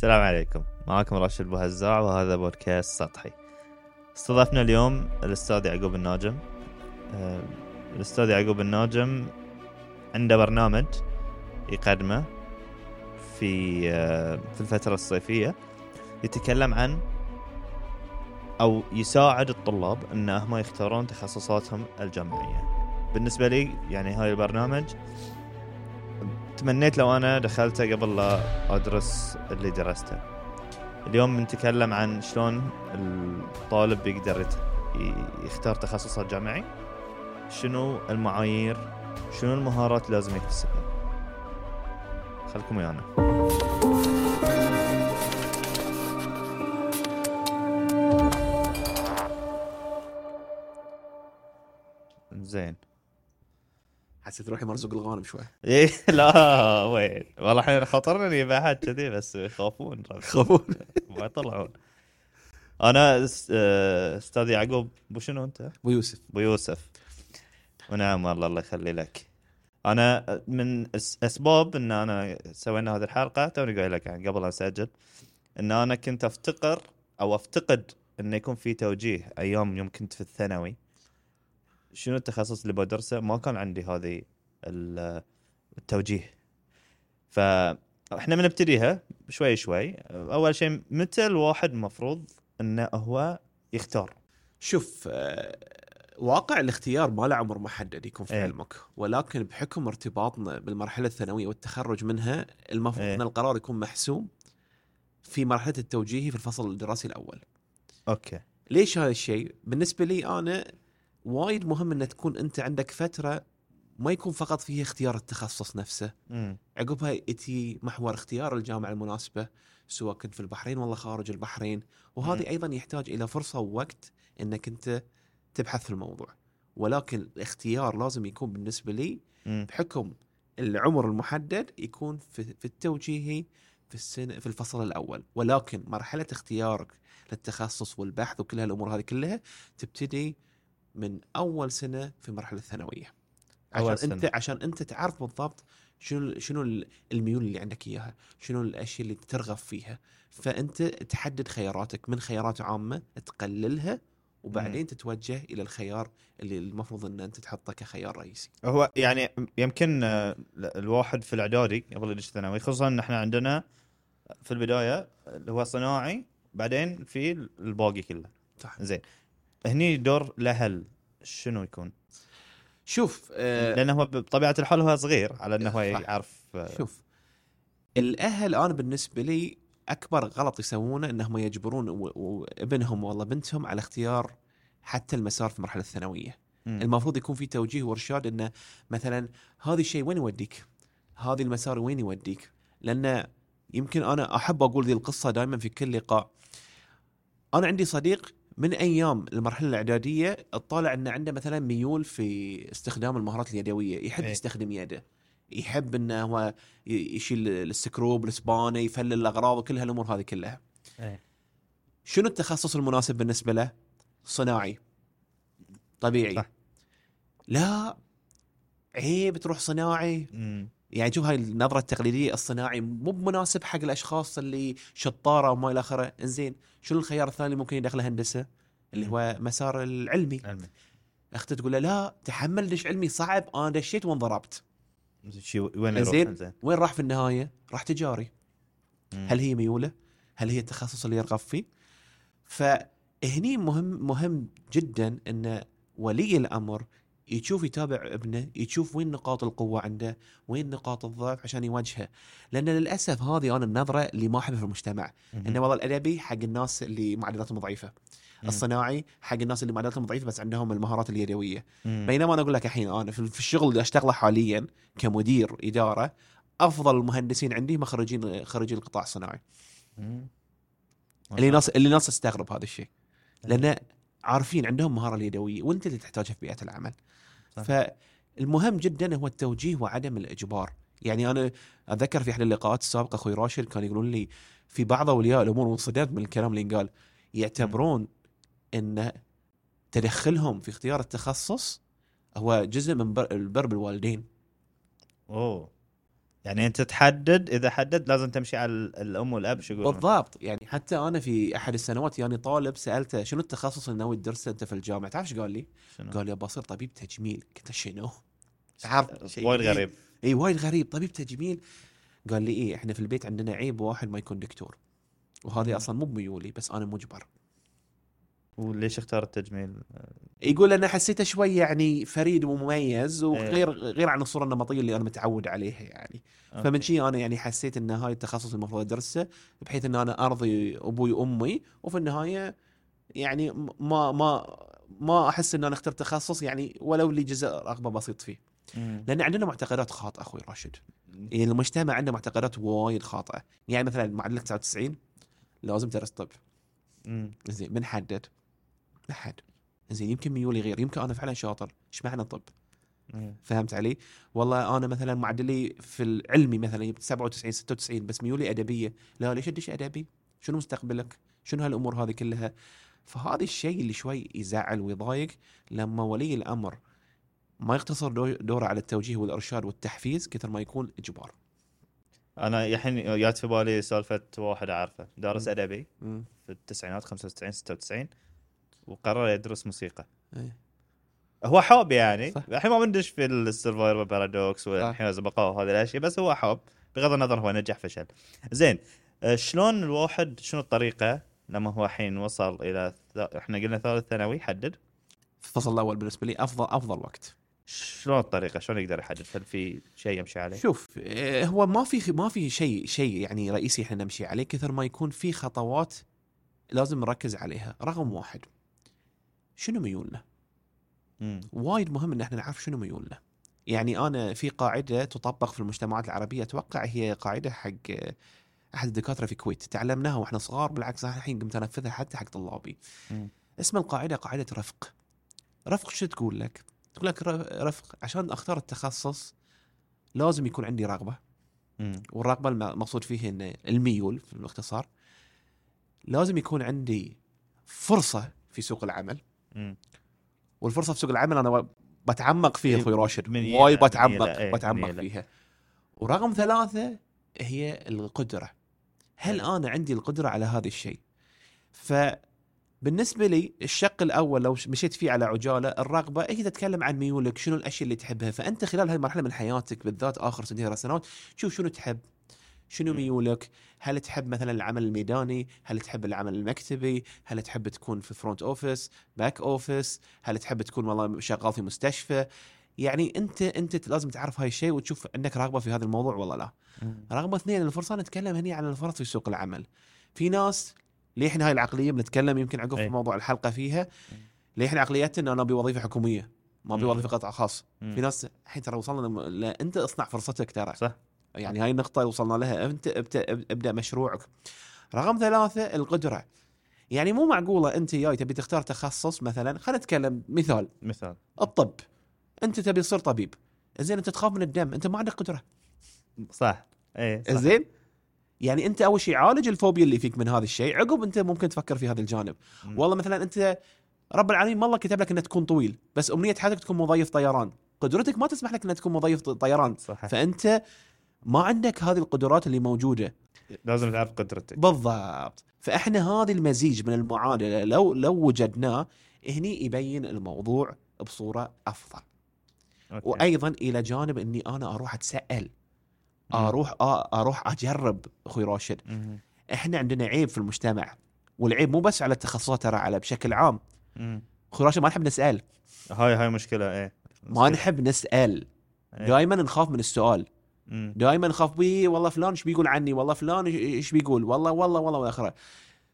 السلام عليكم. معكم راشد بوهزاع وهذا بودكاست سطحي. استضفنا اليوم الأستاذ يعقوب الناجم. آه، الأستاذ يعقوب الناجم عنده برنامج يقدمه في آه، في الفترة الصيفية يتكلم عن أو يساعد الطلاب أن هم يختارون تخصصاتهم الجامعية. بالنسبة لي يعني هاي البرنامج تمنيت لو أنا دخلته قبل لا أدرس اللي درسته. اليوم نتكلم عن شلون الطالب يقدر يت- ي- يختار تخصصه الجامعي شنو المعايير شنو المهارات اللي لازم يكتسبها. خلكم ويانا. زين. حسيت روحي مرزوق الغانم شوي. إيه لا وين؟ والله الحين خطرنا بعد كذي بس يخافون خافون ما يطلعون. أنا آه، أستاذ يعقوب بو شنو أنت؟ أبو يوسف. أبو يوسف. ونعم والله الله يخلي لك. أنا من أس- أسباب إن أنا سوينا هذه الحلقة توني قايل لك يعني قبل لا أسجل إن أنا كنت أفتقر أو أفتقد انه يكون في توجيه أيام يوم كنت في الثانوي. شنو التخصص اللي بدرسه؟ ما كان عندي هذه ال- التوجيه. فاحنا بنبتديها شوي شوي. أول شيء متى الواحد المفروض إنه هو يختار؟ شوف آه، واقع الاختيار ما له عمر محدد يكون في إيه. علمك ولكن بحكم ارتباطنا بالمرحلة الثانوية والتخرج منها المفروض إيه. إن القرار يكون محسوم في مرحلة التوجيهي في الفصل الدراسي الأول. أوكي. ليش هذا الشيء؟ بالنسبة لي أنا وايد مهم إن تكون أنت عندك فترة ما يكون فقط فيها اختيار التخصص نفسه. امم عقبها ياتي محور اختيار الجامعة المناسبة سواء كنت في البحرين ولا خارج البحرين. مم. وهذه أيضا يحتاج إلى فرصة ووقت إنك أنت تبحث في الموضوع. ولكن الاختيار لازم يكون بالنسبة لي امم بحكم العمر المحدد يكون في, في التوجيهي في السنة في الفصل الأول. ولكن مرحلة اختيارك للتخصص والبحث وكل هالأمور هذه كلها تبتدي من أول سنة في المرحله الثانوية. عشان سنة. انت عشان أنت تعرف بالضبط شنو شنو ال- الميول اللي عندك إياها شنو الأشياء اللي ترغب فيها. فأنت تحدد خياراتك من خيارات عامة تقللها وبعدين تتوجه إلى الخيار اللي المفروض إن أنت تحطه كخيار رئيسي. هو يعني يمكن آه، الواحد في الإعدادي قبل الثانوي خصوصا إن إحنا عندنا في البداية اللي هو صناعي بعدين في الباقي كله. صح. زين. هني دور الاهل شنو يكون؟ شوف آه لأنه هو بطبيعة الحال هو صغير على إنه هو. يعرف آه، شوف الأهل أنا بالنسبة لي أكبر غلط يسوونه إنهم يجبرون ابنهم والله بنتهم على اختيار حتى المسار في المرحله الثانوية مم. المفروض يكون في توجيه وإرشاد إنه مثلا هذا الشيء وين يوديك؟ هذه المسار وين يوديك؟ لأن يمكن أنا أحب أقول ذي القصة دائما في كل لقاء. أنا عندي صديق من أيام المرحلة الإعدادية اطالع إنه عنده مثلا ميول في استخدام المهارات اليدوية، يحب إيه. يستخدم يده. يحب إنه هو يشيل السكروب، الاسبانه، يفلل الأغراض وكل هالامور هذه كلها. إيه. شنو التخصص المناسب بالنسبة له؟ صناعي. طبيعي. صح. لا عيب تروح صناعي مم. يعني شوف هاي النظرة التقليدية الصناعي مو بمناسب حق الأشخاص اللي شطارة وما إلى آخره. إنزين شنو الخيار الثاني اللي ممكن يدخله هندسة اللي هو مسار العلمي. علمي. أختي تقول له لا تحمل دش علمي صعب. أنا دشيت وانضربت وين يروح وين راح في النهاية؟ راح تجاري. مم. هل هي ميولة؟ هل هي التخصص اللي يرغب فيه؟ فهني مهم مهم جدا إن ولي الأمر يشوف يتابع ابنه يشوف وين نقاط القوة عنده وين نقاط الضعف عشان يواجهه. لأن للأسف هذه أنا النظرة اللي ما أحبها في المجتمع. إنه والله الأدبي حق الناس اللي معدلاتهم ضعيفة. مم. الصناعي حق الناس اللي معدلاتهم ضعيفة بس عندهم المهارات اليدوية. بينما أنا أقول لك الحين أنا في الشغل اللي أشتغله حاليا كمدير إدارة أفضل المهندسين عندي هم خريجين القطاع الصناعي. اللي ناس اللي ناس تستغرب هذا الشيء. لأن عارفين عندهم مهارة اليدوية وانت اللي تحتاجها في بيئة العمل. صح. فالمهم جدا هو التوجيه وعدم الإجبار. يعني أنا أتذكر في أحد اللقاءات السابقة أخوي راشد كان يقولون لي في بعض أولياء الأمور وانصدمت من الكلام اللي قال يعتبرون إن تدخلهم في اختيار التخصص هو جزء من بر البر بالوالدين. أوه. يعني أنت تحدد إذا حدد لازم تمشي على ال- الأم والأب شو يقولون بالضبط يعني حتى أنا في أحد السنوات يعني طالب سألته شنو التخصص اللي ناوي تدرسه أنت في الجامعة تعرف إيش قال لي؟ شنو؟ قال لي بصير طبيب تجميل قلت له شنو؟ تعرف وايد جديد. غريب إي وايد غريب طبيب تجميل قال لي إيه إحنا في البيت عندنا عيب واحد ما يكون دكتور وهذه. أصلا مو بميولي بس أنا مجبر وليش اختار التجميل؟ يقول أنا حسيته شوي يعني فريد ومميز إيه. وغير غير عن الصورة النمطية اللي أنا متعود عليها يعني فمن okay. شي أنا يعني حسيت إن هاي التخصص المفروض أدرسه بحيث إن أنا أرضي أبوي وأمي وفي النهاية يعني ما ما ما أحس إن أنا اخترت تخصص يعني ولو لي جزء رغبة بسيط فيه مم. لأن عندنا معتقدات خاطئة أخوي راشد يعني المجتمع عنده معتقدات وايد خاطئة يعني مثلا معدلك 99 لازم تدرس طب. زين من حدد لا حد زين يمكن ميولي غير. يمكن أنا فعلا شاطر. إيش معنى طب. فهمت علي؟ والله أنا مثلا معدلي في العلمي مثلا جبت 97 96 بس ميولي أدبية. لا ليش أدش أدبي؟ شنو مستقبلك؟ شنو هالأمور هذه كلها؟ فهذا الشيء اللي شوي يزعل ويضايق لما ولي الأمر ما يقتصر دو- دوره على التوجيه والإرشاد والتحفيز كثر ما يكون إجبار. أنا الحين جات في بالي سالفة واحد أعرفه. دارس. أدبي. في التسعينات 95 96 وقرر يدرس موسيقى. إيه. هو حاب يعني. الحين ما بندش في ال survivor paradox والحين بقاء وهذه الأشياء بس هو حاب بغض النظر هو نجح فشل. زين آه، شلون الواحد شنو الطريقة لما هو الحين وصل إلى إحنا قلنا ثالث ثانوي حدد؟ الفصل الأول بالنسبة لي أفضل أفضل وقت. شلون الطريقة؟ شلون يقدر يحدد؟ هل في شيء يمشي عليه؟ شوف آه، هو ما في ما في شيء شيء يعني رئيسي إحنا نمشي عليه كثر ما يكون في خطوات لازم نركز عليها. رقم واحد. شنو ميولنا. وايد مهم إن إحنا نعرف شنو ميولنا يعني أنا في قاعدة تطبق في المجتمعات العربية أتوقع هي قاعدة حق أحد الدكاترة في الكويت تعلمناها وإحنا صغار بالعكس الحين قمت أنفذها حتى حق طلابي. اسم القاعدة قاعدة رفق رفق شو تقول لك تقول لك رفق عشان أختار التخصص لازم يكون عندي رغبة مم. والرغبة الم- المقصود فيه إن الميول في الاختصار لازم يكون عندي فرصة في سوق العمل. والفرصة في سوق العمل أنا بتعمق فيها إيه، أخوي راشد. وايد بتعمق من يلا، إيه، بتعمق. فيها. ورقم ثلاثة هي القدرة. هل. أنا عندي القدرة على هذا الشيء؟ فبالنسبة لي الشق الأول لو مشيت فيه على عجالة الرغبة هي تتكلم عن ميولك شنو الأشياء اللي تحبها. فأنت خلال هاي المرحلة من حياتك بالذات آخر سنتين ثلاث سنوات شوف شنو تحب. شنو. ميولك؟ هل تحب مثلا العمل الميداني؟ هل تحب العمل المكتبي؟ هل تحب تكون في front office back office هل تحب تكون والله شغال في مستشفى؟ يعني أنت أنت لازم تعرف هاي الشيء وتشوف عندك رغبة في هذا الموضوع ولا لا. رقم اثنين الفرصة نتكلم هني عن الفرص في سوق العمل. في ناس ليحنا هاي العقلية بنتكلم يمكن عقب في أي. موضوع الحلقة فيها. ليحنا عقليتنا أنا أبي وظيفة حكومية ما أبي. وظيفة قطاع خاص. في ناس الحين ترى وصلنا أنت اصنع فرصتك ترى. صح. يعني هاي النقطة وصلنا لها. أنت ابدا ابدأ مشروعك. رقم ثلاثة القدرة. يعني مو معقولة أنت جاي تبي تختار تخصص مثلا خلينا نتكلم مثال. مثال. الطب. أنت تبي تصير طبيب. زين أنت تخاف من الدم. أنت ما عندك قدرة. صح. إيه صح. زين يعني أنت أول شيء عالج الفوبيا اللي فيك من هذا الشيء. عقب أنت ممكن تفكر في هذا الجانب. مم. والله مثلا أنت رب العالمين ما الله كتب لك إنك تكون طويل بس أمنية حياتك تكون مضيف طيران. قدرتك ما تسمح لك إنك تكون مضيف طيران. صح فأنت ما عندك هذه القدرات اللي موجودة لازم تعرف قدرتك بالضبط فإحنا هذا المزيج من المعادله لو لو وجدناه هني يبين الموضوع بصورة أفضل okay. وأيضا إلى جانب إني أنا أروح اتساءل مم. أروح أروح أجرب أخوي راشد مم. إحنا عندنا عيب في المجتمع والعيب مو بس على التخصصات ترى على بشكل عام. أخوي راشد ما نحب نسأل هاي هاي مشكلة إيه ما نحب نسأل إيه. دائما نخاف من السؤال. دائما نخاف بي والله فلان إيش بيقول عني؟ والله فلان إيش بيقول؟ والله والله والله واخره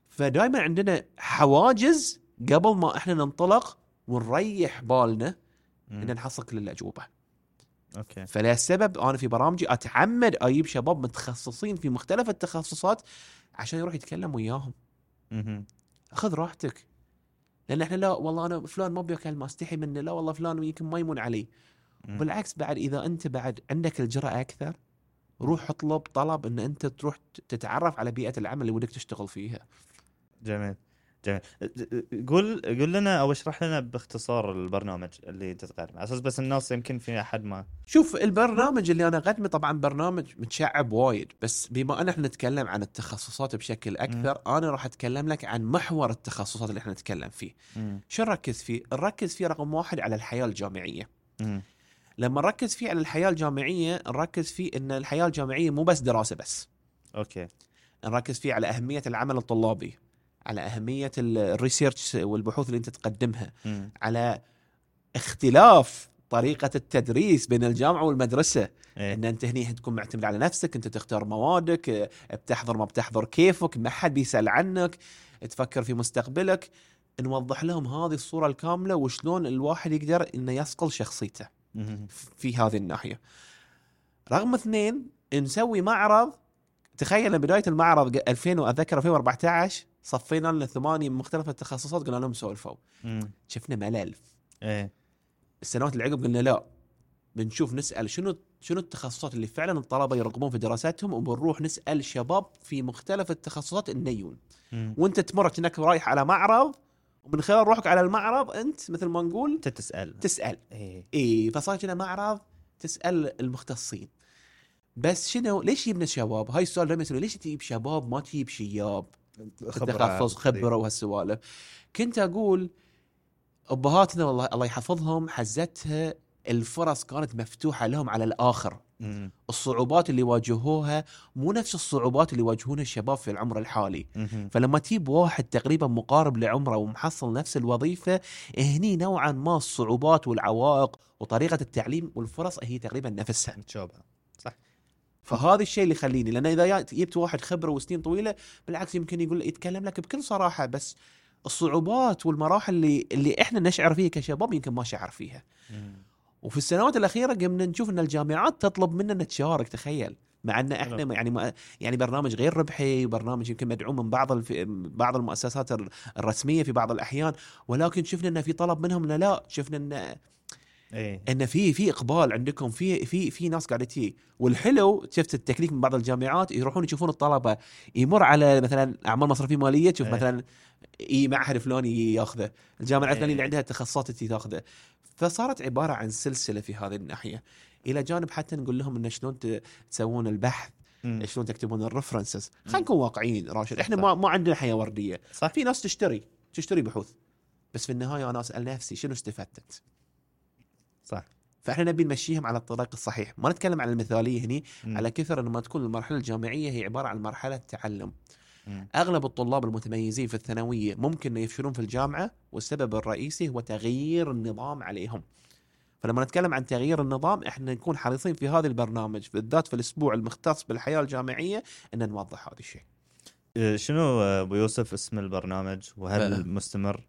فدائما عندنا حواجز قبل ما إحنا ننطلق ونريح بالنا. إن نحصل كل الاجوبه أوكي فلهالسبب أنا في برامجي أتعمد أجيب شباب متخصصين في مختلف التخصصات عشان يروح يتكلم وياهم. خذ راحتك. لأن إحنا لا والله أنا فلان ما بكلمه استحي منه لا والله فلان يمكن ما يمون علي. بالعكس بعد إذا أنت بعد عندك الجرأة أكثر روح اطلب طلب إن أنت تروح تتعرف على بيئة العمل اللي ودك تشتغل فيها. جميل جميل. قول قول لنا أو اشرح لنا باختصار البرنامج اللي أنت تقدمه. على أساس بس الناس يمكن في أحد ما شوف البرنامج اللي أنا أقدمه طبعا برنامج متشعب وايد بس بما أن إحنا نتكلم عن التخصصات بشكل أكثر أنا راح أتكلم لك عن محور التخصصات اللي إحنا نتكلم فيه. شو نركز فيه؟ نركز فيه رقم واحد على الحياة الجامعية. مم. لما نركز فيه على الحياة الجامعية نركز فيه إن الحياة الجامعية مو بس دراسة بس okay نركز فيه على أهمية العمل الطلابي على أهمية ال- ال research والبحوث اللي أنت تقدمها مم. على اختلاف طريقة التدريس بين الجامعة والمدرسة إيه. إن أنت هني تكون معتمد على نفسك أنت تختار موادك بتحضر ما بتحضر كيفك ما حد بيسأل عنك تفكر في مستقبلك نوضح لهم هذه الصورة الكاملة وشلون الواحد يقدر إنه يصقل شخصيته. في هذه الناحية. رقم اثنين نسوي معرض تخيل بداية المعرض 2000 اتذكر 2014 صفينا لنا ثمانية من مختلف التخصصات قلنا لهم سولفوا. شفنا ملل إيه السنوات اللي عقب قلنا لا بنشوف نسأل شنو شنو التخصصات اللي فعلا الطلبة يرغبون في دراستهم وبنروح نسأل شباب في مختلف التخصصات النيون. وانت تمر كأنك رايح على معرض ومن خلال روحك على المعرض أنت مثل ما نقول أنت تسأل. تسأل. اي فصار كنا معرض تسأل المختصين. بس شنو؟ ليش جبنا شباب؟ هاي السؤال دائما يسألوا ليش تجيب شباب؟ ما تجيب شياب؟ تخصص خبرة وهالسوالف. كنت أقول أبهاتنا والله الله يحفظهم حزتها الفرص كانت مفتوحة لهم على الآخر. مم. الصعوبات اللي واجهوها مو نفس الصعوبات اللي يواجهونها الشباب في العمر الحالي مم. فلما تجيب واحد تقريبا مقارب لعمره ومحصل نفس الوظيفة هني نوعا ما الصعوبات والعوائق وطريقة التعليم والفرص هي تقريبا نفسها متشابهه فهذا الشيء اللي يخليني لأن إذا جبت واحد خبرة وسنين طويلة بالعكس يمكن يقول يتكلم لك بكل صراحة بس الصعوبات والمراحل اللي اللي إحنا نشعر فيها كشباب يمكن ما شعر فيها مم. وفي السنوات الأخيرة قمنا نشوف إن الجامعات تطلب منا نتشارك تخيل مع إن إحنا حلو. يعني ما يعني برنامج غير ربحي وبرنامج يمكن مدعوم من بعض الف... بعض المؤسسات الر- الرسمية في بعض الأحيان ولكن شفنا إن في طلب منهم إن لا شفنا إن إيه إن في في إقبال عندكم في في في ناس قاعدة تجي والحلو شفت التكنيك من بعض الجامعات يروحون يشوفون الطلبة يمر على مثلا أعمال مصرفية مالية تشوف إيه. مثلا إي معهد فلاني ياخذه الجامعة الفلانية اللي إيه. عندها تخصصات تاخذه فصارت عبارة عن سلسلة في هذه الناحية. إلى جانب حتى نقول لهم انه شلون تسوون البحث. شلون تكتبون الريفرنسز خلينا نكون واقعيين راشد. إحنا. ما ما عندنا حياة وردية. صح. في ناس تشتري تشتري بحوث. بس في النهاية أنا أسأل نفسي شنو استفدت؟ صح. فإحنا نبي نمشيهم على الطريق الصحيح. ما نتكلم عن المثالية هني. على كثر انما تكون المرحلة الجامعية هي عبارة عن مرحلة تعلم. أغلب الطلاب المتميزين في الثانوية ممكن يفشلون في الجامعة والسبب الرئيسي هو تغيير النظام عليهم. فلما نتكلم عن تغيير النظام إحنا نكون حريصين في هذا البرنامج بالذات في الأسبوع المختص بالحياة الجامعية إن نوضح هذا الشيء. إيه، شنو أبو يوسف اسم البرنامج؟ وهل بلى. مستمر؟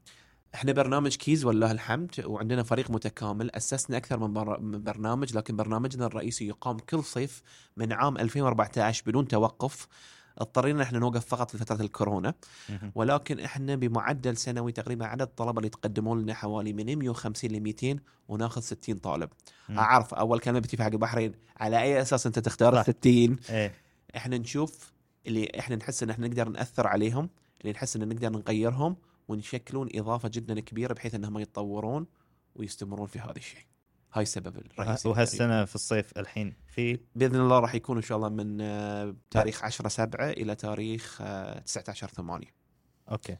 إحنا برنامج كيز ولله الحمد وعندنا فريق متكامل. أسسنا أكثر من, بر... من برنامج لكن برنامجنا الرئيسي يقام كل صيف من عام 2014 بدون توقف. اضطرينا إحنا نوقف فقط في فترة الكورونا. ولكن إحنا بمعدل سنوي تقريبا عدد الطلبة اللي يتقدمون لنا حوالي من 150 ل 200 وناخذ 60 طالب. أعرف أول كلمة بتجي في حق البحرين على أي أساس أنت تختار. ال 60 إيه إحنا نشوف اللي إحنا نحس إن إحنا نقدر نأثر عليهم اللي نحس إن نقدر نغيرهم ونشكلون إضافة جدا كبيرة بحيث إنهم يتطورون ويستمرون في هذا الشيء هاي السبب الرئيسي وهالسنة في الصيف الحين في بإذن الله راح يكون إن شاء الله من آه، تاريخ 10 7 إلى تاريخ آه، 19 8 أوكي.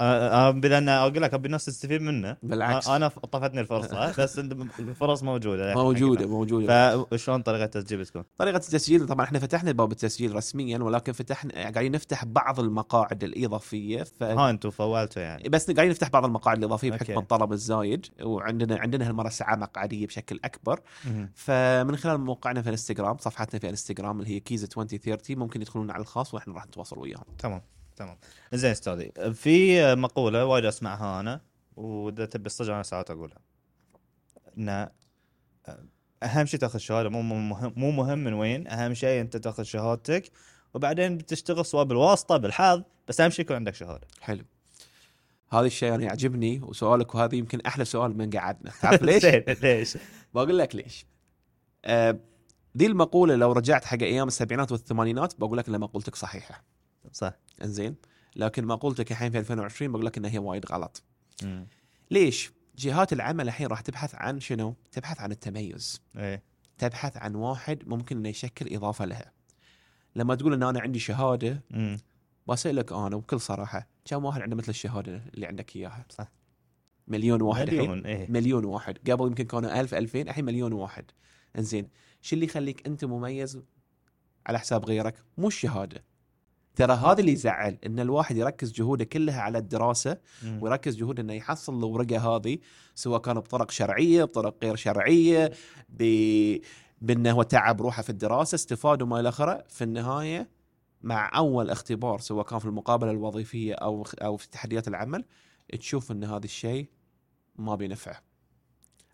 انا بدنا أقول لك أبي الناس تستفيد منه. بالعكس. أنا طفتني الفرصة بس الفرص موجودة يعني. موجودة موجودة. فشلون طريقة التسجيل بتكون؟ طريقة التسجيل طبعا إحنا فتحنا باب التسجيل رسميا ولكن فتحنا قاعدين نفتح بعض المقاعد الإضافية ف ها أنتم فولتوا يعني. بس قاعدين نفتح بعض المقاعد الإضافية بحكم. الطلب الزايد وعندنا عندنا هالمره ساعه مقعديه بشكل أكبر. فمن خلال موقعنا في الإنستغرام صفحتنا في الإنستغرام اللي هي كيزا 2030 ممكن يدخلون على الخاص وإحنا راح نتواصل وياهم. تمام. تمام. زين استاذي في مقولة وايد أسمعها أنا وإذا تبي الصدق أنا ساعات أقولها. إن أهم شيء تأخذ شهادة مو مهم مو مهم من وين أهم شيء أنت تأخذ شهادتك وبعدين بتشتغل سواء بالواسطة بالحظ بس أهم شيء يكون عندك شهادة. حلو. هذا الشيء أنا يعجبني وسؤالك وهذا يمكن أحلى سؤال من قعدنا. تعرف ليش؟ ليش؟ بقول لك ليش. آه ذي المقولة لو رجعت حق أيام السبعينات والثمانينات بقول لك إن مقولتك صحيحة. صح. انزين. لكن مقولتك الحين في 2020 بقول لك إنها هي وايد غلط. مم. ليش؟ جهات العمل الحين راح تبحث عن شنو؟ تبحث عن التميز. إيه. تبحث عن واحد ممكن إنه يشكل إضافة لها. لما تقول إن أنا عندي شهادة مم. بسألك أنا وبكل صراحة كم واحد عنده مثل الشهادة اللي عندك إياها؟ صح. مليون واحد الحين. مليون إيه. مليون واحد. قبل يمكن كانوا ألف ألفين الحين مليون واحد. إنزين. شو اللي يخليك أنت مميز على حساب غيرك؟ مو الشهادة. ترى هذا اللي يزعل إن الواحد يركز جهوده كلها على الدراسة مم. ويركز جهوده إنه يحصل الورقة هذه سواء كان بطرق شرعية بطرق غير شرعية ب... بإنه هو تعب روحه في الدراسة استفاد وما إلى آخره في النهاية مع أول اختبار سواء كان في المقابلة الوظيفية أو أو في تحديات العمل تشوف إن هذا الشيء ما بينفعه.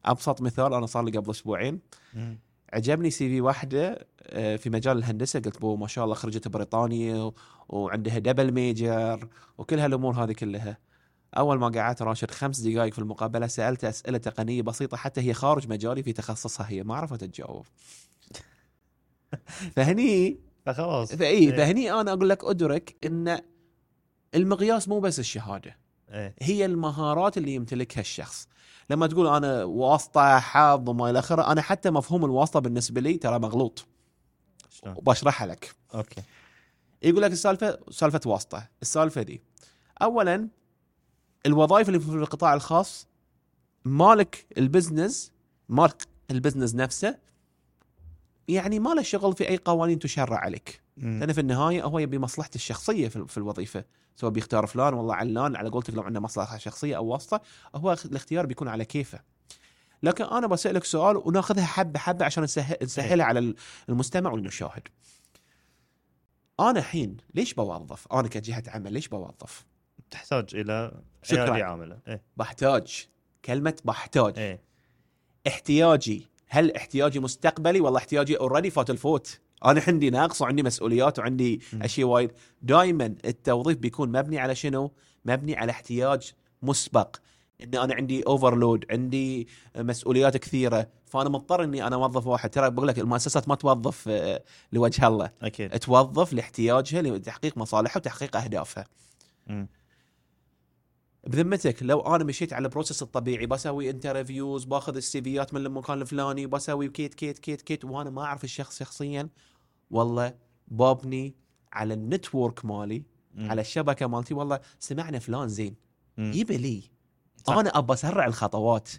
أبسط مثال أنا صار لي قبل أسبوعين مم. عجبني CV واحدة آه، في مجال الهندسة. قلت بو ما شاء الله خرجت بريطانيا وعندها double major وكل هالامور هذه كلها. أول ما قعدت راشد خمس دقائق في المقابلة سالت أسئلة تقنية بسيطة حتى هي خارج مجالي في تخصصها هي. ما عرفت تجاوب. فهني فخلاص. فإي إيه. فهني أنا أقول لك أدرك إن المقياس مو بس الشهادة. إيه. هي المهارات اللي يمتلكها الشخص. لما تقول أنا واسطة حظ وما إلى آخره أنا حتى مفهوم الواسطة بالنسبة لي ترى مغلوط. شلون؟ وبشرحها لك. أوكي. يقول لك السالفة سالفة واسطة. السالفة دي. اولا الوظائف اللي في القطاع الخاص مالك ال business مالك البزنس نفسه يعني ما له شغل في أي قوانين تشرع عليك. لأن في النهاية هو يبي مصلحته الشخصية في الوظيفة. سواء بيختار فلان والله علان على قولتك لو عنده مصلحة شخصية أو واسطة هو الاختيار بيكون على كيفه. لكن أنا بسألك سؤال وناخذها حبة حبة عشان نسهل نسهلها على المستمع والمشاهد أنا الحين ليش بوظف؟ أنا كجهة عمل ليش بوظف؟ تحتاج إلى شكراً. عاملة. إيه. بحتاج. كلمة بحتاج. إيه. احتياجي. هل احتياجي مستقبلي؟ ولا احتياجي already فات الفوت. أنا عندي ناقص وعندي مسؤوليات وعندي م. أشياء وايد. دائما التوظيف بيكون مبني على شنو؟ مبني على احتياج مسبق. إن أنا عندي overload عندي مسؤوليات كثيرة. فأنا مضطر إني أنا أوظف واحد. ترى بقول لك المؤسسات ما توظف آه، لوجه الله. أكيد. توظف لاحتياجها لتحقيق مصالحها وتحقيق أهدافها. مم. بذمتك لو أنا مشيت على ال process الطبيعي بسوي interviews باخذ ال CV يات من المكان الفلاني بسوي كيت كيت كيت كيت وأنا ما أعرف الشخص شخصيا والله بابني على ال network مالي مم. على الشبكة مالتي والله سمعنا فلان زين. يبي لي صح. أنا أبى أسرع الخطوات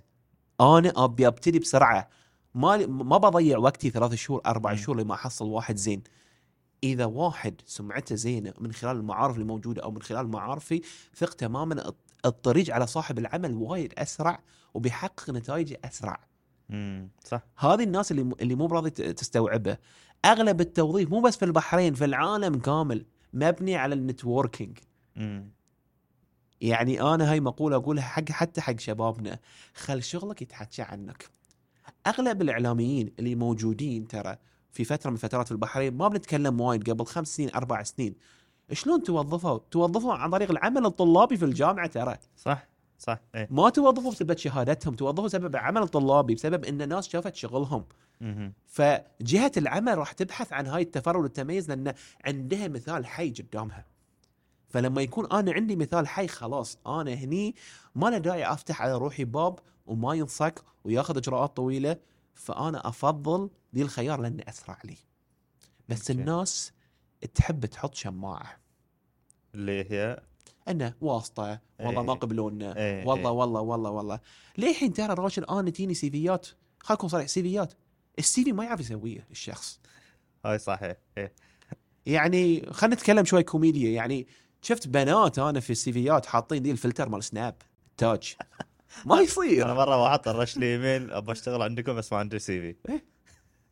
أنا أبي أبتدي بسرعة ما ما بضيع وقتي ثلاث شهور أربع. شهور لما أحصل واحد زين إذا واحد سمعته زينة من خلال المعارف اللي موجودة أو من خلال معارفي ثق تماما الطريق على صاحب العمل وايد أسرع وبيحقق نتائج أسرع مم. صح هذه الناس اللي اللي مو براضي تستوعبه أغلب التوظيف مو بس في البحرين في العالم كامل مبني على النتوركينج. يعني أنا هاي مقولة اقولها حق حتى حق شبابنا خل شغلك يتحكى عنك أغلب الإعلاميين اللي موجودين ترى في فترة من فترات في البحرين ما بنتكلم وايد قبل خمس سنين أربع سنين شلون توظفوا؟ توظفوا عن طريق العمل الطلابي في الجامعة ترى صح صح إيه ما توظفوا بسبب شهادتهم توظفوا بسبب عمل طلابي بسبب إن الناس شافت شغلهم مهم. فجهة العمل راح تبحث عن هاي التفرد والتميز لأن عندها مثال حي قدامها فلما يكون أنا عندي مثال حي خلاص أنا هني ما له داعي أفتح على روحي باب وما ينصك وياخذ إجراءات طويلة فأنا أفضل ذي الخيار لأنه أسرع لي بس okay. الناس تحب تحط شماعة اللي هي إنه واسطة. والله ما إيه. قبلونا إيه، والله إيه. والله والله والله. للحين ترى راشد أنا تجيني CV يات. خلينا نكون صريح CV يات. ال CV ما يعرف يسويه الشخص. هاي صحيح إيه. يعني خلينا نتكلم شوي كوميديا. يعني شفت بنات أنا في ال CV يات حاطين دي الفلتر مال Snapchat ما أنا يصير مرة واحد طرش لي إيميل ابى أشتغل عندكم بس ما عندي CV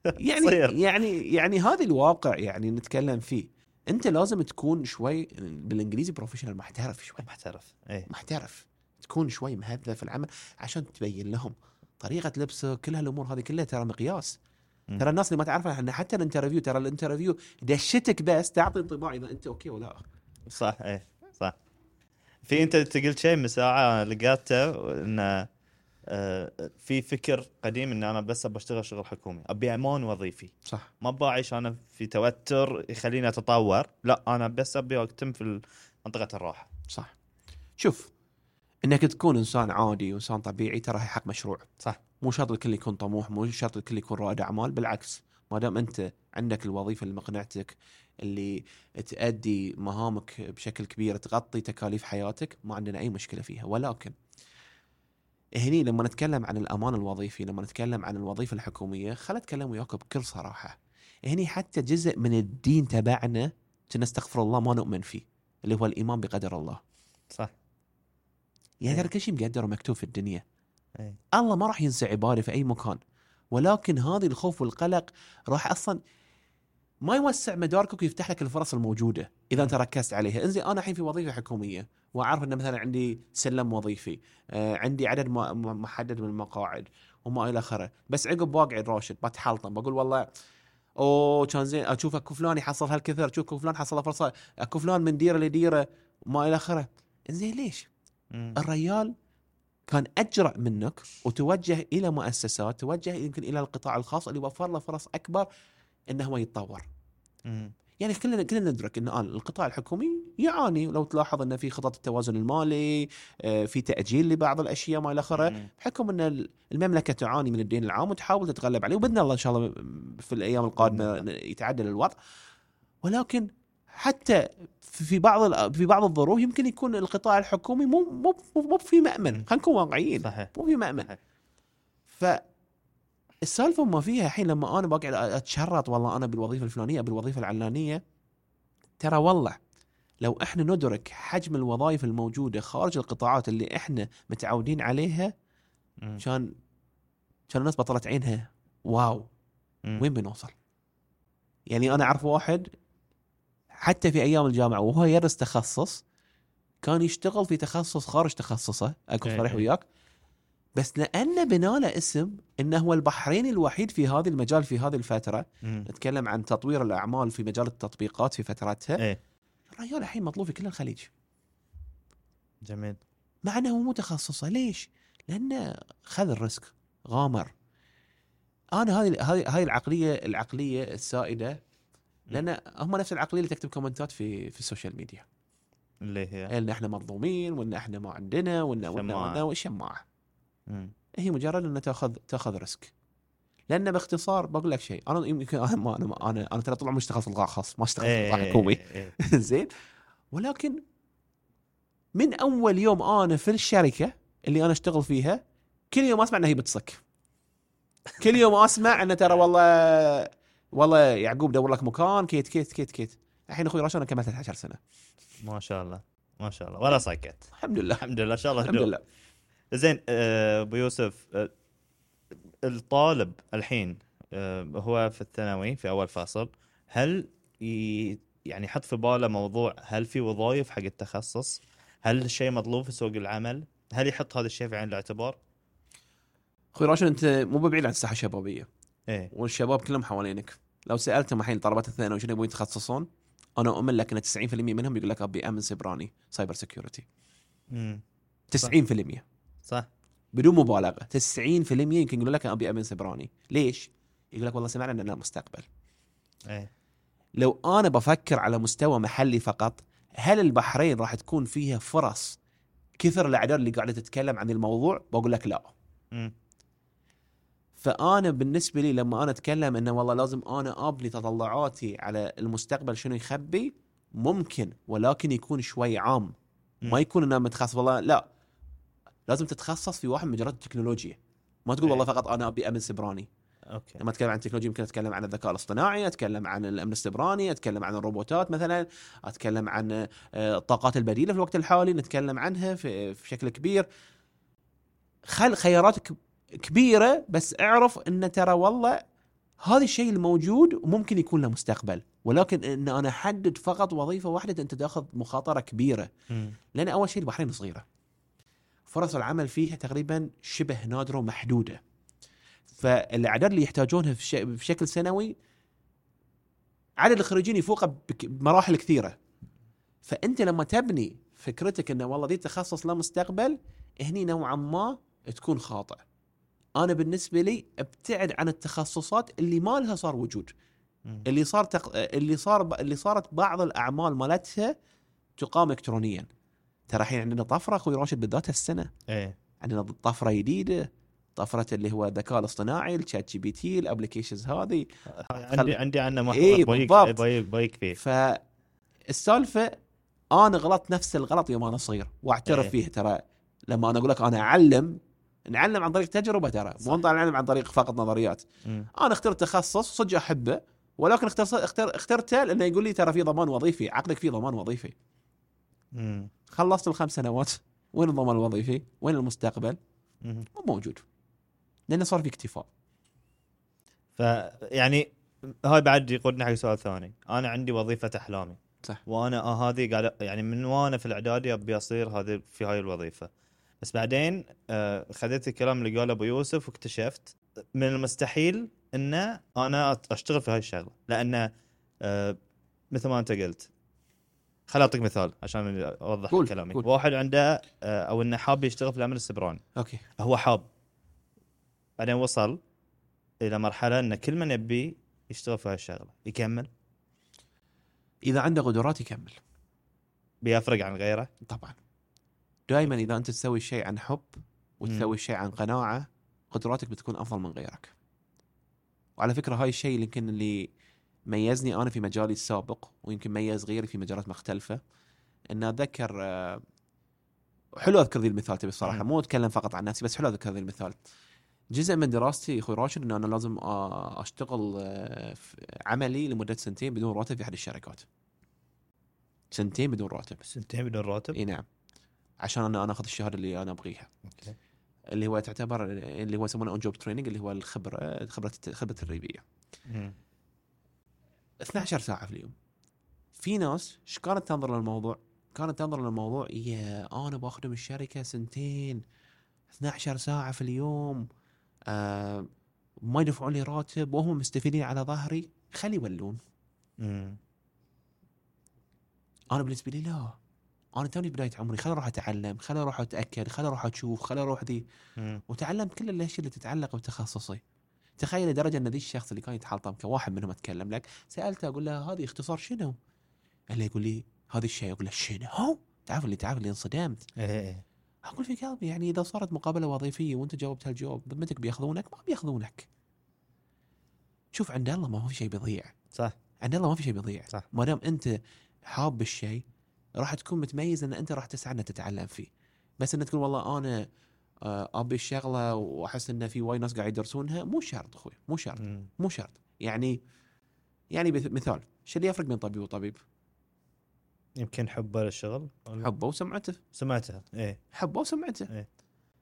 يعني يصير. يعني يعني هذا الواقع يعني نتكلم فيه. انت لازم تكون شوي بالانجليزي professional محترف شوي. محترف إيه. محترف. تكون شوي مهذب في العمل عشان تبين لهم طريقة لبسك كل هالأمور هذه كلها ترى مقياس. ترى الناس اللي ما تعرفها ان حتى ال interview ترى ال interview دشتك بس تعطي انطباع إذا أنت okay ولا. لا صح إيه صح. في أنت قلت شيء من ساعة لقيته إنه في فكر قديم إن أنا بس ابى أشتغل شغل حكومي. أبي أمان وظيفي. صح. ما ابى أعيش أنا في توتر يخليني أتطور. لا أنا بس أبي اتم في منطقة الراحة. صح. شوف إنك تكون إنسان عادي وإنسان طبيعي ترى حق مشروع. صح. مو شرط الكل يكون طموح مو شرط الكل يكون رائد أعمال بالعكس. ما دام أنت عندك الوظيفة اللي مقنعتك اللي تأدي مهامك بشكل كبير تغطي تكاليف حياتك ما عندنا أي مشكلة فيها. ولكن هني لما نتكلم عن الأمان الوظيفي لما نتكلم عن الوظيفة الحكومية خل اتكلم وياك بكل صراحة هني حتى جزء من الدين تبعنا كنا استغفر الله ما نؤمن فيه اللي هو الإيمان بقدر الله صح يعني إيه. ترى كل شيء مقدر ومكتوب في الدنيا إيه. الله ما راح ينسى عباده في أي مكان ولكن هذه الخوف والقلق راح أصلا ما يوسع مداركك ويفتح لك الفرص الموجودة إذا أنت ركزت عليها انزين أنا الحين في وظيفة حكومية وأعرف إن مثلا عندي سلم وظيفي آه عندي عدد محدد من المقاعد وما إلى آخره بس عقب واقعد راشد بتحلطم بقول والله أوه كان زين أشوف أكو فلان يحصل هالكثر أشوف أكو فلان حصل فرصة أكو فلان من ديرة لديرة وما إلى آخره زين ليش؟ مم. الريال كان أجرأ منك وتوجه إلى مؤسسات توجه يمكن إلى القطاع الخاص اللي وفر له فرص أكبر إنه هو يتطور. مم. يعني كلنا كلنا ندرك إن الان القطاع الحكومي يعاني. لو تلاحظ إن في خطط التوازن المالي آه، في تأجيل لبعض الأشياء ما إلى آخره. بحكم إن المملكة تعاني من الدين العام وتحاول تتغلب عليه وبإذن الله إن شاء الله في الأيام القادمة يتعدل الوضع. ولكن حتى في بعض في بعض الظروف يمكن يكون القطاع الحكومي مو مو مو في مأمن. خلينا نكون واقعيين. صحيح. مو في مأمن. صحيح. فالسالفه ما فيها الحين لما أنا بقعد أتشرط والله أنا بالوظيفة الفلانية بالوظيفة العلانية ترى والله لو إحنا ندرك حجم الوظائف الموجودة خارج القطاعات اللي إحنا متعودين عليها. كان كان الناس بطلت عينها واو مم. وين بنوصل؟ يعني أنا أعرف واحد حتى في أيام الجامعة وهو يدرس تخصص كان يشتغل في تخصص خارج تخصصه أكون إيه صريح إيه. وياك بس لأنه بنى له اسم انه هو البحريني الوحيد في هذا المجال في هذه الفترة مم. نتكلم عن تطوير الأعمال في مجال التطبيقات في فترتها إيه الرجال الحين مطلوب في كل الخليج جميل مع انه مو تخصصه ليش؟ لأنه خذ ال risk غامر أنا هذه هذه هذه العقلية العقلية السائدة لأن هم نفس العقلية اللي تكتب comment ات في في ال social media اللي هي إن إحنا مظلومين وإن إحنا ما عندنا وإن وإن. وإن شماعة. هي مجرد ان تاخذ تأخذ risk. لأن باختصار بقول لك شيء أنا يمكن أنا ما أنا أنا, أنا ترى طول عمري اشتغل في القطاع الخاص ما اشتغل في القطاع إيه، الحكومي إيه، إيه. زين؟ ولكن من أول يوم أنا في الشركة اللي أنا أشتغل فيها كل يوم أسمع انها هي بتصك. كل يوم أسمع انه ترى والله والله يعقوب دور لك مكان كيت كيت كيت كيت. الحين أخوي راشد أنا كملت 13 سنة. ما شاء الله ما شاء الله. ولا سكت الحمد لله. الحمد لله إن شاء الله الحمد. لله. زين آه، أبو يوسف آه، الطالب الحين آه، هو في الثانوي في أول فصل هل يعني يحط في باله موضوع هل في وظائف حق التخصص؟ هل الشيء مطلوب في سوق العمل؟ هل يحط هذا الشيء في عين الاعتبار؟ أخوي راشد أنت مو بعيد عن الساحة الشبابية. إيه. والشباب كلهم حوالينك. لو سألتهم الحين طلبات الثانوي شنو يبون يتخصصون أنا أؤمن لك إن 90% منهم يقول لك أبي أمن سيبراني cyber security امم 90% صح؟ بدون مبالغة. 90% يمكن يقول لك أبي امن سيبراني. ليش؟ يقول لك والله سمعنا إن المستقبل إيه. لو أنا بفكر على مستوى محلي فقط هل البحرين راح تكون فيها فرص كثر الاعداد اللي قاعدة تتكلم عن الموضوع؟ بقول لك لا. امم فأنا بالنسبة لي لما أنا أتكلم إنه والله لازم أنا أبني تطلعاتي على المستقبل شنو يخبي ممكن ولكن يكون شوي عام. ما يكون انه متخصص. والله لا. لازم تتخصص في واحد من مجالات التكنولوجيا ما تقول إيه. والله فقط أنا أبي امن سيبراني أوكي. لما أتكلم عن التكنولوجيا يمكن أتكلم عن الذكاء الاصطناعي أتكلم عن الأمن السيبراني أتكلم عن الروبوتات مثلا أتكلم عن آه، الطاقات البديلة في الوقت الحالي نتكلم عنها في في شكل كبير. خل خياراتك كبيرة بس اعرف إن ترى والله هذا الشيء الموجود وممكن يكون له مستقبل. ولكن إن أنا أحدد فقط وظيفة واحدة أنت تاخذ مخاطرة كبيرة. لأن أول شيء البحرين صغيرة. فرص العمل فيها تقريبا شبه نادرة ومحدودة. فالأعداد اللي يحتاجونها بشكل سنوي عدد الخريجين يفوقه بمراحل كثيرة. فأنت لما تبني فكرتك إنه والله ذي تخصص له مستقبل هني نوعا ما تكون خاطئ أنا بالنسبة لي أبتعد عن التخصصات اللي ما لها صار وجود. اللي صار تق... اللي صار اللي صارت بعض الأعمال مالتها تقام الكترونيا. ترى الحين عندنا طفرة أخوي راشد بالذات هالسنة. إيه. عندنا طفرة جديدة طفرة اللي هو الذكاء الاصطناعي ال ChatGPT ال applications هذه عندي عندي عنه محور إيه، بايك. بايك بايك فيه. فالسالفه أنا غلطت نفس الغلط يوم أنا صغير واعترف إيه. فيه ترى. لما أنا أقول لك أنا أعلم نعلم عن طريق تجربة ترى مو نعلم عن طريق فقط نظريات. مم. أنا اخترت تخصص صدق أحبه ولكن اخترت اختر اخترته لأنه يقول لي ترى في ضمان وظيفي عقدك في ضمان وظيفي. مم. خلصت الخمس سنوات. وين الضمان الوظيفي؟ وين المستقبل؟ مم. مو موجود. لأنه صار في اكتفاء. فيعني هاي بعد يقودنا حق سؤال ثاني. أنا عندي وظيفة أحلامي. صح. وأنا آه هذه قاعد يعني من وأنا في الإعدادي أبي أصير هذه في هاي الوظيفة. بس بعدين آه خذيت الكلام اللي قاله أبو يوسف واكتشفت من المستحيل ان أنا أشتغل في هاي الشغلة. لأن آه مثل ما أنت قلت خل أعطيك مثال عشان أوضح قول، كلامي. قول. واحد عنده آه أو إنه حاب يشتغل في الأمن السبراني. أوكي. هو حاب. بعدين وصل إلى مرحلة إن كل من يبي يشتغل في هالشغله يكمل. إذا عنده قدرات يكمل. بيفرق عن غيره. طبعا. دائما إذا أنت تسوي الشيء عن حب وتسوي الشيء عن قناعة قدراتك بتكون أفضل من غيرك. وعلى فكرة هاي الشيء اللي يمكن اللي ميزني أنا في مجالي السابق ويمكن ميز غيري في مجالات مختلفة. إن اتذكر آه، حلو أذكر ذي المثال تبي الصراحه. مو أتكلم فقط عن نفسي بس حلو أذكر ذي المثال. جزء من دراستي أخوي راشد إن أنا لازم آه، أشتغل آه، عملي لمدة سنتين بدون راتب في أحد الشركات. سنتين بدون راتب. سنتين بدون راتب؟ إي نعم. عشان أنا أنا أخذ الشهادة اللي أنا أبغيها. أوكي. اللي هو تعتبر اللي هو يسمونه on job training اللي هو الخبرة خبرة خبرة التدريبية. 12 ساعة في اليوم في ناس إيش كانت تنظر للموضوع؟ كانت تنظر للموضوع يا أنا باخذ من الشركة سنتين 12 ساعة في اليوم آه ما يدفعون لي راتب وهم مستفيدين على ظهري خلي يولون. أنا بالنسبة لي لا أنا توني بداية عمري خل أروح أتعلم خل أروح أتأكد خل أروح أشوف خل أروح ذي. وتعلمت كل الأشياء اللي تتعلق بتخصصي تخيل لدرجة أن ذي الشخص اللي كان يتحلطم كواحد منهم أتكلم لك سألته أقول له هذه اختصار شنو؟ اللي يقول لي هذا الشيء أقول له شنو؟ تعرف اللي تعرف اللي انصدمت إيه إيه. أقول في قلبي يعني إذا صارت مقابلة وظيفية وأنت جاوبت هالجواب بذمتك بياخذونك؟ ما بياخذونك. شوف عند الله ما هو في شيء بيضيع، صح عند الله ما في شيء بيضيع، صح. ما دام أنت حاب الشيء راح تكون متميز أن أنت راح تسعى انك تتعلم فيه. بس انك تقول والله أنا أبي الشغلة وأحس إن في وايد ناس قاعد يدرسونها مو شرط أخوي مو شرط. مو شرط يعني يعني مثال شو اللي يفرق بين طبيب وطبيب؟ يمكن حبه للشغل حبه وسمعته سمعتها إيه حبه وسمعته إيه.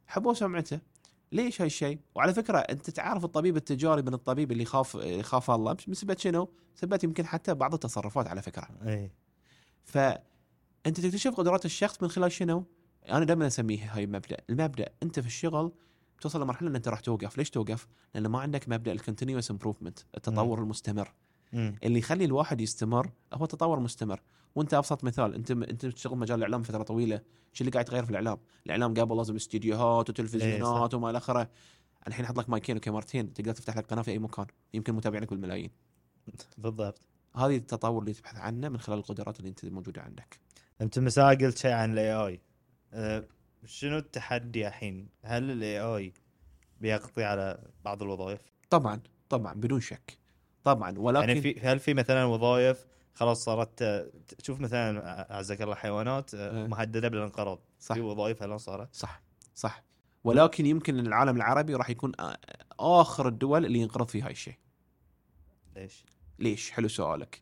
حبه وسمعته ليش هالشيء؟ وعلى فكرة أنت تعرف الطبيب التجاري من الطبيب اللي خاف يخاف الله بسبب شنو؟ بسبب يمكن حتى بعض التصرفات على فكرة إيه فانت تكتشف قدرات الشخص من خلال شنو؟ أنا دائما أسميه هاي مبدا، المبدأ أنت في الشغل توصل لمرحلة ان أنت راح توقف، ليش توقف؟ لأن ما عندك مبدأ ال continuous improvement، التطور المستمر، مم. اللي يخلي الواحد يستمر هو تطور مستمر، وأنت أبسط مثال أنت أنت تشتغل مجال الإعلام فترة طويلة، شو اللي قاعد يتغير في الإعلام؟ الإعلام قبل لازم استديوهات إيه، وتلفزيونات وما إلى آخره. الحين أحط لك مايكين وكاميرتين تقدر تفتح لك قناة في أي مكان، يمكن متابعينك بالملايين. بالضبط هذه التطور اللي تبحث عنه من خلال القدرات اللي أنت موجودة عندك. أنت مساء قلت شيء عن ال AI شنو التحدي الحين؟ هل ال AI بيقضي على بعض الوظائف؟ طبعا طبعا بدون شك. طبعا ولكن يعني في هل في مثلا وظائف خلاص صارت آه، تشوف مثلا اعزك الله حيوانات آه،. مهدده بالانقراض. صح. في وظائف هلا صارت؟ صح صح. ولكن يمكن العالم العربي راح يكون آخر الدول اللي ينقرض فيها هاي الشيء. ليش؟ ليش؟ حلو سؤالك.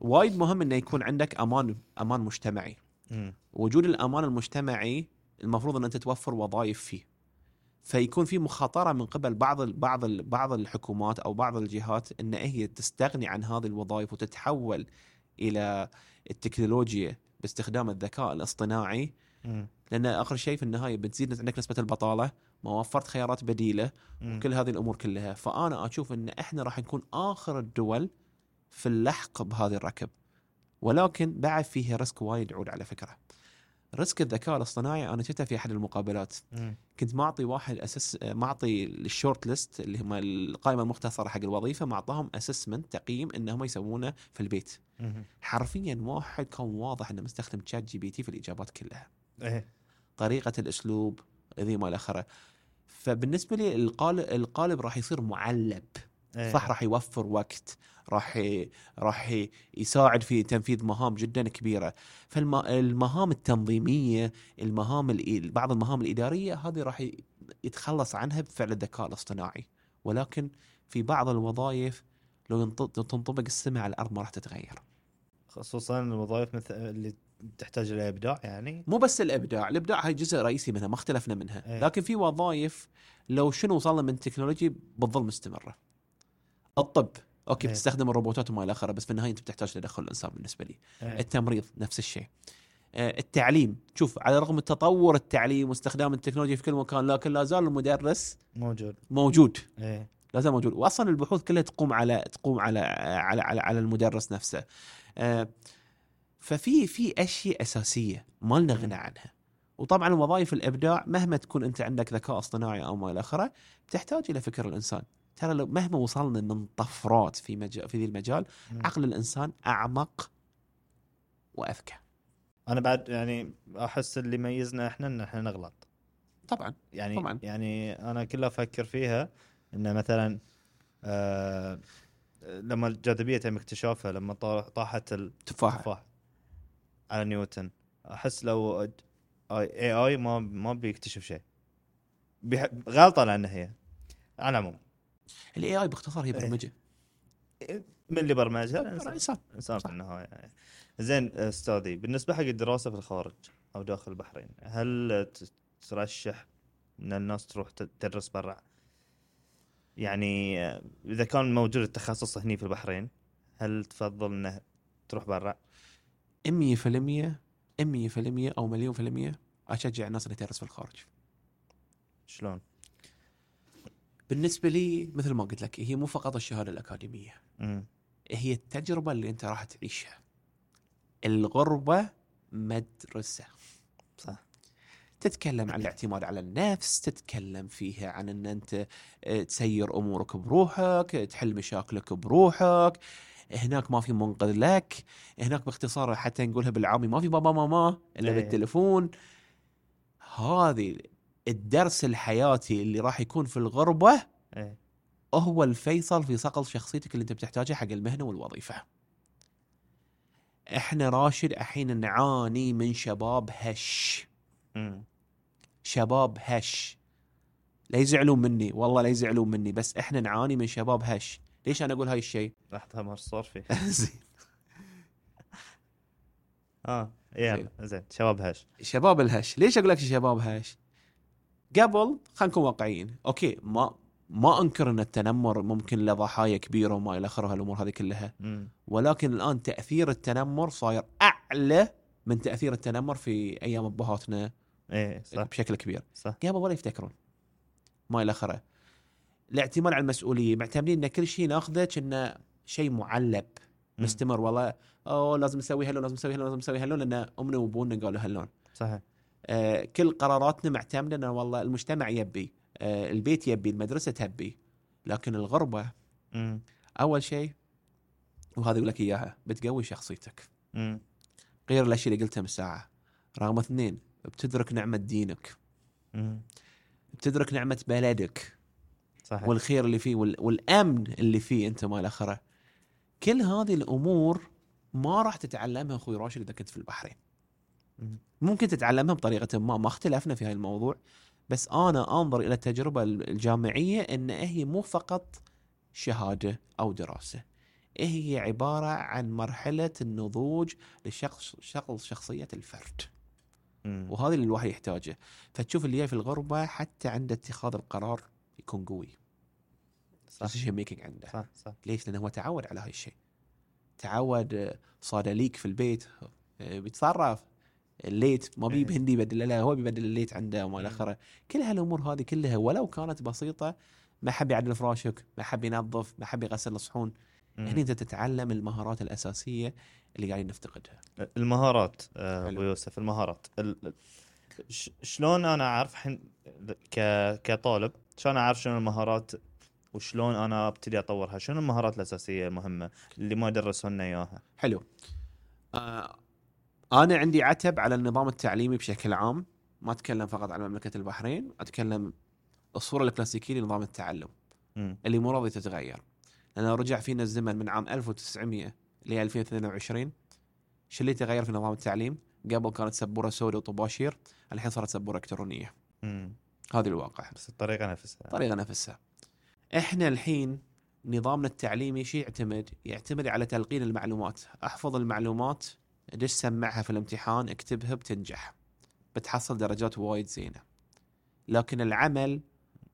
وايد مهم إنه يكون عندك أمان أمان مجتمعي. وجود الأمان المجتمعي المفروض أن أنت توفر وظائف فيه. فيكون في مخاطرة من قبل بعض ال بعض ال بعض الحكومات أو بعض الجهات أن هي تستغني عن هذه الوظائف وتتحول إلى التكنولوجيا باستخدام الذكاء الاصطناعي. مم. لأن آخر شيء في النهاية بتزيد عندك نسبه البطالة. ما وفرت خيارات بديلة مم. كل هذه الأمور كلها. فأنا أشوف أن إحنا راح نكون آخر الدول في اللحق بهذه الركب. ولكن بعد فيه risk وايد يعود على فكرة. risk الذكاء الاصطناعي أنا شفتها في أحد المقابلات. مم. كنت معطي واحد اسس معطي ال short list اللي هم القائمة المختصرة حق الوظيفة معطاهم assessment تقييم انهم يسوونه في البيت. مم. حرفيا واحد كان واضح إنه مستخدم ChatGPT في الإجابات كلها. إيه. طريقة الأسلوب ذي ما الاخره فبالنسبة لي القالب القالب راح يصير معلب. إيه. صح راح يوفر وقت راح راح يساعد في تنفيذ مهام جدا كبيرة. فالمهام التنظيمية المهام بعض المهام الإدارية هذه راح يتخلص عنها بفعل الذكاء الاصطناعي. ولكن في بعض الوظائف لو ينط- تنطبق السمع على الأرض ما راح تتغير. خصوصا الوظائف مثل اللي تحتاج إلى إبداع يعني؟ مو بس الإبداع الإبداع هاي جزء رئيسي منها ما اختلفنا منها. إيه. لكن في وظائف لو شنو وصلنا من technology بتظل مستمرة. الطب. أوكي إيه. بتستخدم الروبوتات وما إلى آخره بس في النهاية أنت بتحتاج تدخل الإنسان بالنسبة لي. إيه. التمريض نفس الشيء. آه، التعليم. شوف على رغم تطور التعليم واستخدام التكنولوجيا في كل مكان لكن لا زال المدرس موجود. موجود. إيه. لا زال موجود. واصلا البحوث كلها تقوم على تقوم على على على, على المدرس نفسه. آه، ففي في أشياء أساسية ما لنا غنى عنها. وطبعا وظائف الإبداع مهما تكون أنت عندك ذكاء اصطناعي أو ما إلى آخره تحتاج إلى فكر الإنسان. ترى لو مهما وصلنا من طفرات في مجال في ذي المجال. عقل الإنسان أعمق وأذكى. أنا بعد يعني أحس اللي يميزنا إحنا إن إحنا نغلط. طبعا يعني طبعاً. يعني أنا كلها أفكر فيها انه مثلا آه لما الجاذبيه تم اكتشافها لما طا- طاحت تفاحة. التفاح على نيوتن أحس لو AI ما ما بيكتشف شيء. غلطة لانها هي على العموم. ال AI باختصار هي إيه. برمجه من اللي برمجها الانسان الانسان في. النهاية. زين أستاذي بالنسبة حق الدراسة في الخارج أو داخل البحرين هل ترشح إن الناس تروح تدرس برا يعني إذا كان موجود التخصص هني في البحرين هل تفضل إنه تروح برا 100% 100% أو مليون في المية أشجع الناس اللي تدرس في الخارج شلون؟ بالنسبة لي مثل ما قلت لك هي مو فقط الشهادة الأكاديمية. امم هي التجربة اللي أنت راح تعيشها. الغربة مدرسة. صح. تتكلم عن الاعتماد على النفس تتكلم فيها عن إن أنت آه، تسير أمورك بروحك تحل مشاكلك بروحك. هناك ما في منقذ لك. هناك باختصار حتى نقولها بالعامي ما في بابا ماما إلا إيه. بالتليفون. هذه الدرس الحياتي اللي راح يكون في الغربة إيه. هو الفيصل في صقل شخصيتك اللي انت بتحتاجها حق المهنة والوظيفة. إحنا راشد الحين نعاني من شباب هش، امم شباب هش. لا يزعلون مني، والله لا يزعلون مني، بس إحنا نعاني من شباب هش، ليش أنا أقول هاي الشيء؟ لحظه ما صار فيه زين. آه يلا زين. شباب هاش شباب الهش، ليش أقول لك شباب هش؟ قبل خلينا نكون واقعيين، أوكي ما ما أنكر إن التنمر ممكن له ضحايا كبيرة وما إلى اخره هالامور هذه كلها، ولكن الآن تأثير التنمر صاير أعلى من تأثير التنمر في أيام ابهاتنا إيه صح. بشكل كبير. صح. قبل ولا يفتكرون. ما إلى آخره. الاعتماد على المسؤولية. معتمدين إن كل شيء ناخذه كأنه شيء معلب. مستمر. والله أوه لازم نسوي هاللون لازم نسوي هاللون لازم نسوي هاللون لأن أمنا وأبونا قالوا هاللون. صحيح. كل قراراتنا معتمدة ان والله المجتمع يبي آه البيت يبي المدرسة تبي لكن الغربة أول شيء وهذا يقول لك إياها بتقوي شخصيتك. غير الأشياء اللي قلتها من ساعة. رقم اثنين بتدرك نعمة دينك. بتدرك نعمة بلدك. صحيح. والخير اللي فيه وال... والأمن اللي فيه أنت ما الاخره كل هذه الأمور ما راح تتعلمها أخوي راشد إذا كنت في البحرين. ممكن تتعلمها بطريقة ما ما اختلفنا في هاي الموضوع بس أنا أنظر إلى التجربة الجامعية إن هي مو فقط شهادة أو دراسة هي عبارة عن مرحلة النضوج لشخص شغل شخصية الفرد. وهذا اللي الواحد يحتاجه. فتشوف اللي في الغربة حتى عند اتخاذ القرار يكون قوي. صح. Making عنده. صح صح. ليش؟ لأنه هو تعود على هاي الشيء. تعود آه، صادليك في البيت آه، بيتصرف. الليت ما بيجيب إيه. هندي يبدل له هو بيبدل الليت عنده وما إلى آخره. كل هالامور هذه كلها ولو كانت بسيطة ما حب يعدل فراشك ما حب ينظف ما حب يغسل الصحون. هنا أنت تتعلم المهارات الأساسية اللي قاعدين نفتقدها. المهارات آه،. أبو يوسف المهارات. ال- شلون أنا أعرف حين ك كطالب شلون أعرف شنو المهارات وشلون أنا أبتدي أطورها؟ شنو المهارات الأساسية المهمة اللي ما درسوا لنا إياها؟ حلو. آه أنا عندي عتب على النظام التعليمي بشكل عام ما أتكلم فقط عن مملكة البحرين أتكلم الصورة الكلاسيكيه لنظام التعلم مم. اللي مو راضي تتغير. لأن رجع فينا الزمن من عام 1900 ل 2022 شو اللي تغير في نظام التعليم؟ قبل كانت سبورة سوداء وطباشير الحين صارت سبورة إلكترونية. مم. هذا الواقع. بس الطريقة نفسها. الطريقة نفسها. إحنا الحين نظامنا التعليمي شي يعتمد؟ يعتمد على تلقين المعلومات. أحفظ المعلومات دش سمعها في الامتحان؟ اكتبها بتنجح. بتحصل درجات وايد زينة. لكن العمل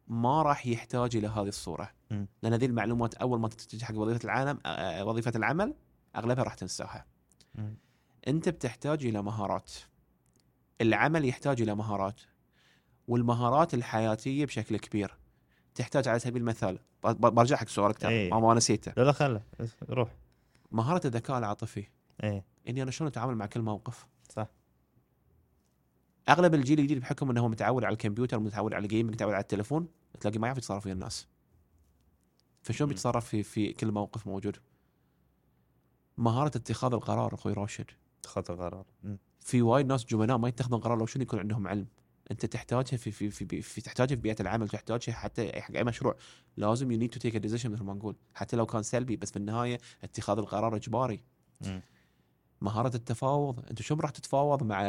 ما راح يحتاج إلى هذه الصورة. مم. لأن هذه المعلومات أول ما تتجه حق وظيفة العالم آه، وظيفة العمل أغلبها راح تنساها. مم. أنت بتحتاج إلى مهارات. العمل يحتاج إلى مهارات. والمهارات الحياتية بشكل كبير. تحتاج على سبيل المثال برجع حق سؤالك ترى إيه. ما ما نسيته. لا لا خله روح. مهارة الذكاء العاطفي. إيه. إني أنا شلون أتعامل مع كل موقف؟ صح. أغلب الجيل الجديد بحكم إنه هو متعود على الكمبيوتر متعود على الجيم متعود على التليفون تلاقي ما يعرف يتصرف ويا الناس. فشلون. بيتصرف في في كل موقف موجود؟ مهارة اتخاذ القرار أخوي راشد. خطا قرار مم. في وايد ناس جبناء ما يتخذون قرار لو شنو يكون عندهم علم. أنت تحتاجها في في في, في تحتاجها في بيئة العمل تحتاجها حتى حق أي مشروع. لازم you need to take decision مثل ما نقول حتى لو كان سلبي بس في النهاية اتخاذ القرار إجباري. مم. مهارة التفاوض. أنت شلون راح تتفاوض مع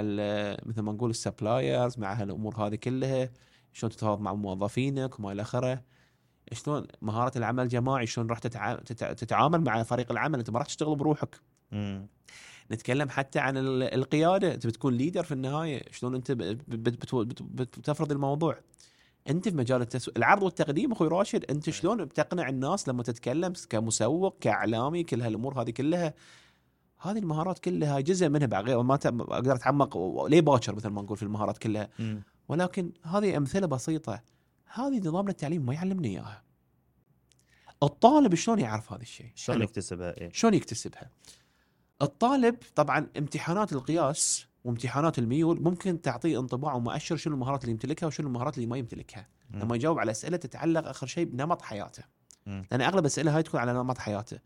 مثل ما نقول ال suppliers مع هالأمور هذه كلها؟ شلون تتفاوض مع موظفينك وما إلى آخره؟ شلون مهارة العمل الجماعي شلون راح تتع... تتع... تتعامل مع فريق العمل؟ أنت ما راح تشتغل بروحك. مم. نتكلم حتى عن ال- القيادة. أنت بتكون ليدر في النهاية. شلون أنت بتفرض الموضوع؟ أنت في مجال التسويق العرض والتقديم أخوي راشد. أنت شلون بتقنع الناس لما تتكلم كمسوق كإعلامي كل هالأمور هذه كلها؟ هذه المهارات كلها جزء منها بعد ما أقدر أتعمق ليه باكر مثل ما نقول في المهارات كلها مم. ولكن هذه أمثلة بسيطة هذه نظامنا التعليم ما يعلمني إياها الطالب شلون يعرف هذا الشيء شلون. يكتسبها إيه شلون يكتسبها؟ الطالب طبعا امتحانات القياس وامتحانات الميول ممكن تعطيه انطباع ومؤشر شنو المهارات اللي يمتلكها وشنو المهارات اللي ما يمتلكها مم. لما يجاوب على أسئلة تتعلق آخر شيء بنمط حياته مم. لأن أغلب الأسئلة هاي تكون على نمط حياته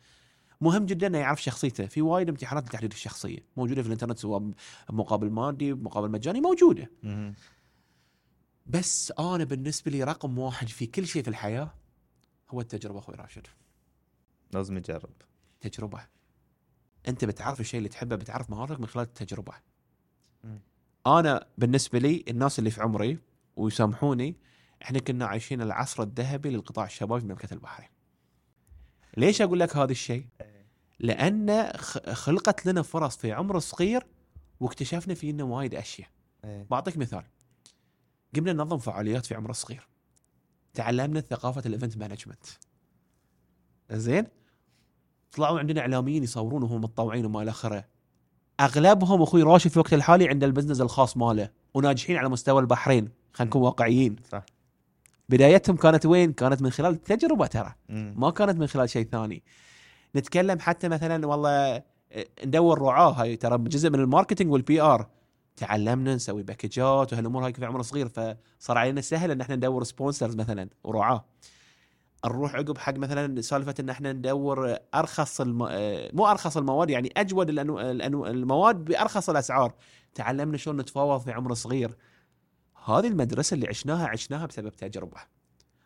مهم جدا إنه يعرف شخصيته. في وايد امتحانات لتحديد الشخصية. موجودة في الإنترنت سواء بمقابل مادي بمقابل مجاني موجودة. مم. بس أنا بالنسبة لي رقم واحد في كل شيء في الحياة هو التجربة أخوي راشد. لازم يجرب. تجربة. أنت بتعرف الشيء اللي تحبه بتعرف مهارتك من خلال التجربة. أنا بالنسبة لي الناس اللي في عمري ويسامحوني إحنا كنا عايشين العصر الذهبي للقطاع الشبابي في مملكة البحرين. ليش أقول لك هذا الشيء؟ لأن خلقت لنا فرص في عمر صغير واكتشفنا فينا وايد أشياء. إيه. بعطيك مثال. قمنا ننظم فعاليات في عمر صغير. تعلمنا ثقافة ال event management. زين؟ طلعوا عندنا إعلاميين يصورون وهم متطوعين وما إلى آخره. أغلبهم أخوي راشد في الوقت الحالي عنده ال business الخاص ماله. وناجحين على مستوى البحرين. خلينا نكون واقعيين. صح. بدايتهم كانت وين؟ كانت من خلال التجربه ترى. ما كانت من خلال شيء ثاني. نتكلم حتى مثلا والله ندور رعاه هاي ترى جزء من ال marketing وال PR تعلمنا نسوي باكجات وهالأمور هاي في عمر صغير فصار علينا سهل إن إحنا ندور sponsors مثلا ورعاه. نروح عقب حق مثلا سالفة إن إحنا ندور أرخص الم... مو أرخص المواد يعني أجود الأنو... الأنو... المواد بأرخص الأسعار. تعلمنا شلون نتفاوض في عمر صغير. هذه المدرسة اللي عشناها عشناها بسبب تجربة.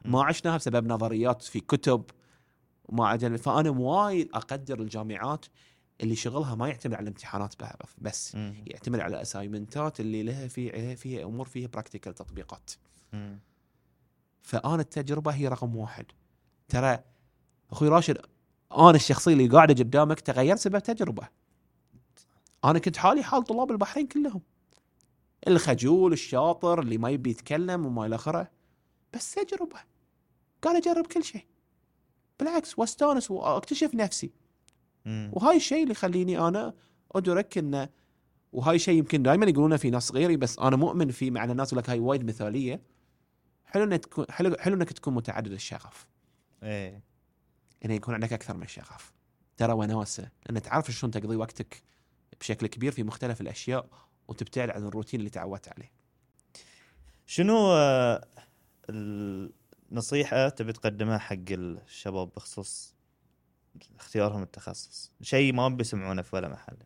ما عشناها بسبب نظريات في كتب. وما عجل فأنا وايد أقدر الجامعات اللي شغلها ما يعتمد على الامتحانات بس-. يعتمد على assignment ات اللي لها في فيها أمور فيها practical تطبيقات. فأنا التجربة هي رقم واحد. ترى أخوي راشد أنا الشخصية اللي قاعدة قدامك تغيرت بسبب تجربة. أنا كنت حالي حال طلاب البحرين كلهم. الخجول الشاطر اللي ما يبي يتكلم وما إلى آخره بس تجربة. قاعد أجرب كل شيء. بالعكس واستانس واكتشف نفسي. مم. وهاي الشيء اللي يخليني أنا أدرك إنه وهاي شيء يمكن دائما يقولونه في ناس غيري بس أنا مؤمن فيه مع الناس يقول لك هاي وايد مثالية. حلو إنك تكون حلو حلو إنك تكون متعدد الشغف. إيه. إنه يكون عندك أكثر من شغف. ترى وناسة لأن تعرف شلون تقضي وقتك بشكل كبير في مختلف الأشياء وتبتعد عن الروتين اللي تعودت عليه. شنو آه، النصيحة تبي تقدمها حق الشباب بخصوص اختيارهم التخصص. شيء ما بيسمعونه في ولا محل.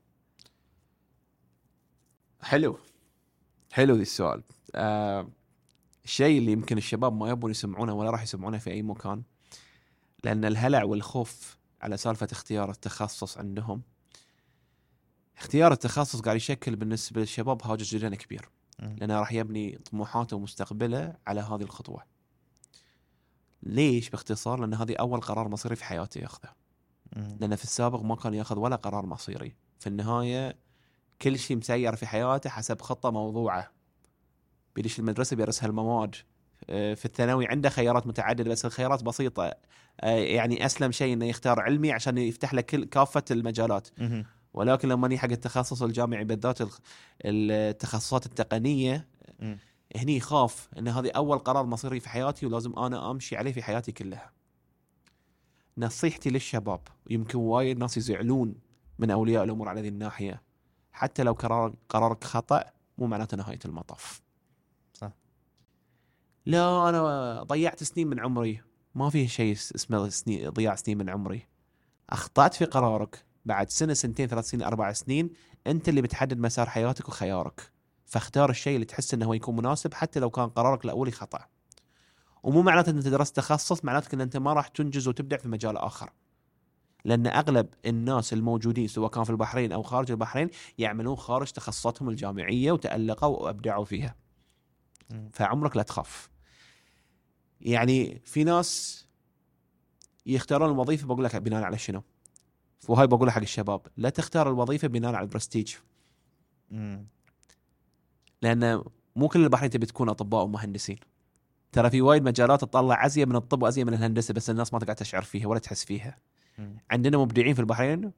حلو. حلو ذي السؤال. آه الشيء اللي يمكن الشباب ما يبون يسمعونه ولا راح يسمعونه في أي مكان لأن الهلع والخوف على سالفة اختيار التخصص عندهم. اختيار التخصص قاعد يشكل بالنسبة للشباب هاجس جدا كبير. لأنه راح يبني طموحاته ومستقبله على هذه الخطوة. ليش باختصار؟ لأن هذه أول قرار مصيري في حياته ياخذه. لأنه في السابق ما كان يأخذ ولا قرار مصيري. في النهاية كل شيء مسير في حياته حسب خطة موضوعة. بيدش المدرسة بيرسها المواد آه، في الثانوي عنده خيارات متعددة بس الخيارات بسيطة. آه، يعني أسلم شيء إنه يختار علمي عشان يفتح له كل كافة المجالات. ولكن لما نيجي حق التخصص الجامعي بالذات التخصصات التقنية مم. هني يخاف إن هذه أول قرار مصيري في حياتي ولازم أنا أمشي عليه في حياتي كلها. نصيحتي للشباب يمكن وايد ناس يزعلون من أولياء الأمور على هذه الناحية حتى لو قرار قرارك خطأ مو معناته نهاية المطاف. صح. لا أنا ضيعت سنين من عمري ما في شيء اسمه سنين ضياع سنين من عمري. أخطأت في قرارك بعد سنة سنتين ثلاث سنين أربع سنين أنت اللي بتحدد مسار حياتك وخيارك. فاختار الشيء اللي تحس إنه هو يكون مناسب حتى لو كان قرارك الأولي خطأ. ومو معناته ان إنت درست تخصص معناته إن أنت ما راح تنجز وتبدع في مجال آخر. لأن أغلب الناس الموجودين سواء كان في البحرين أو خارج البحرين يعملون خارج تخصصاتهم الجامعية وتألقوا وأبدعوا فيها. فعمرك لا تخاف. يعني في ناس يختارون الوظيفة بقول لك بناء على شنو؟ وهاي بقولها حق الشباب، لا تختار الوظيفة بناء على البرستيج. لأن مو كل البحرين تبي تكون أطباء ومهندسين ترى في وايد مجالات تطلع ازين من الطب وازين من الهندسة بس الناس ما تقعد تشعر فيها ولا تحس فيها. عندنا مبدعين في البحرين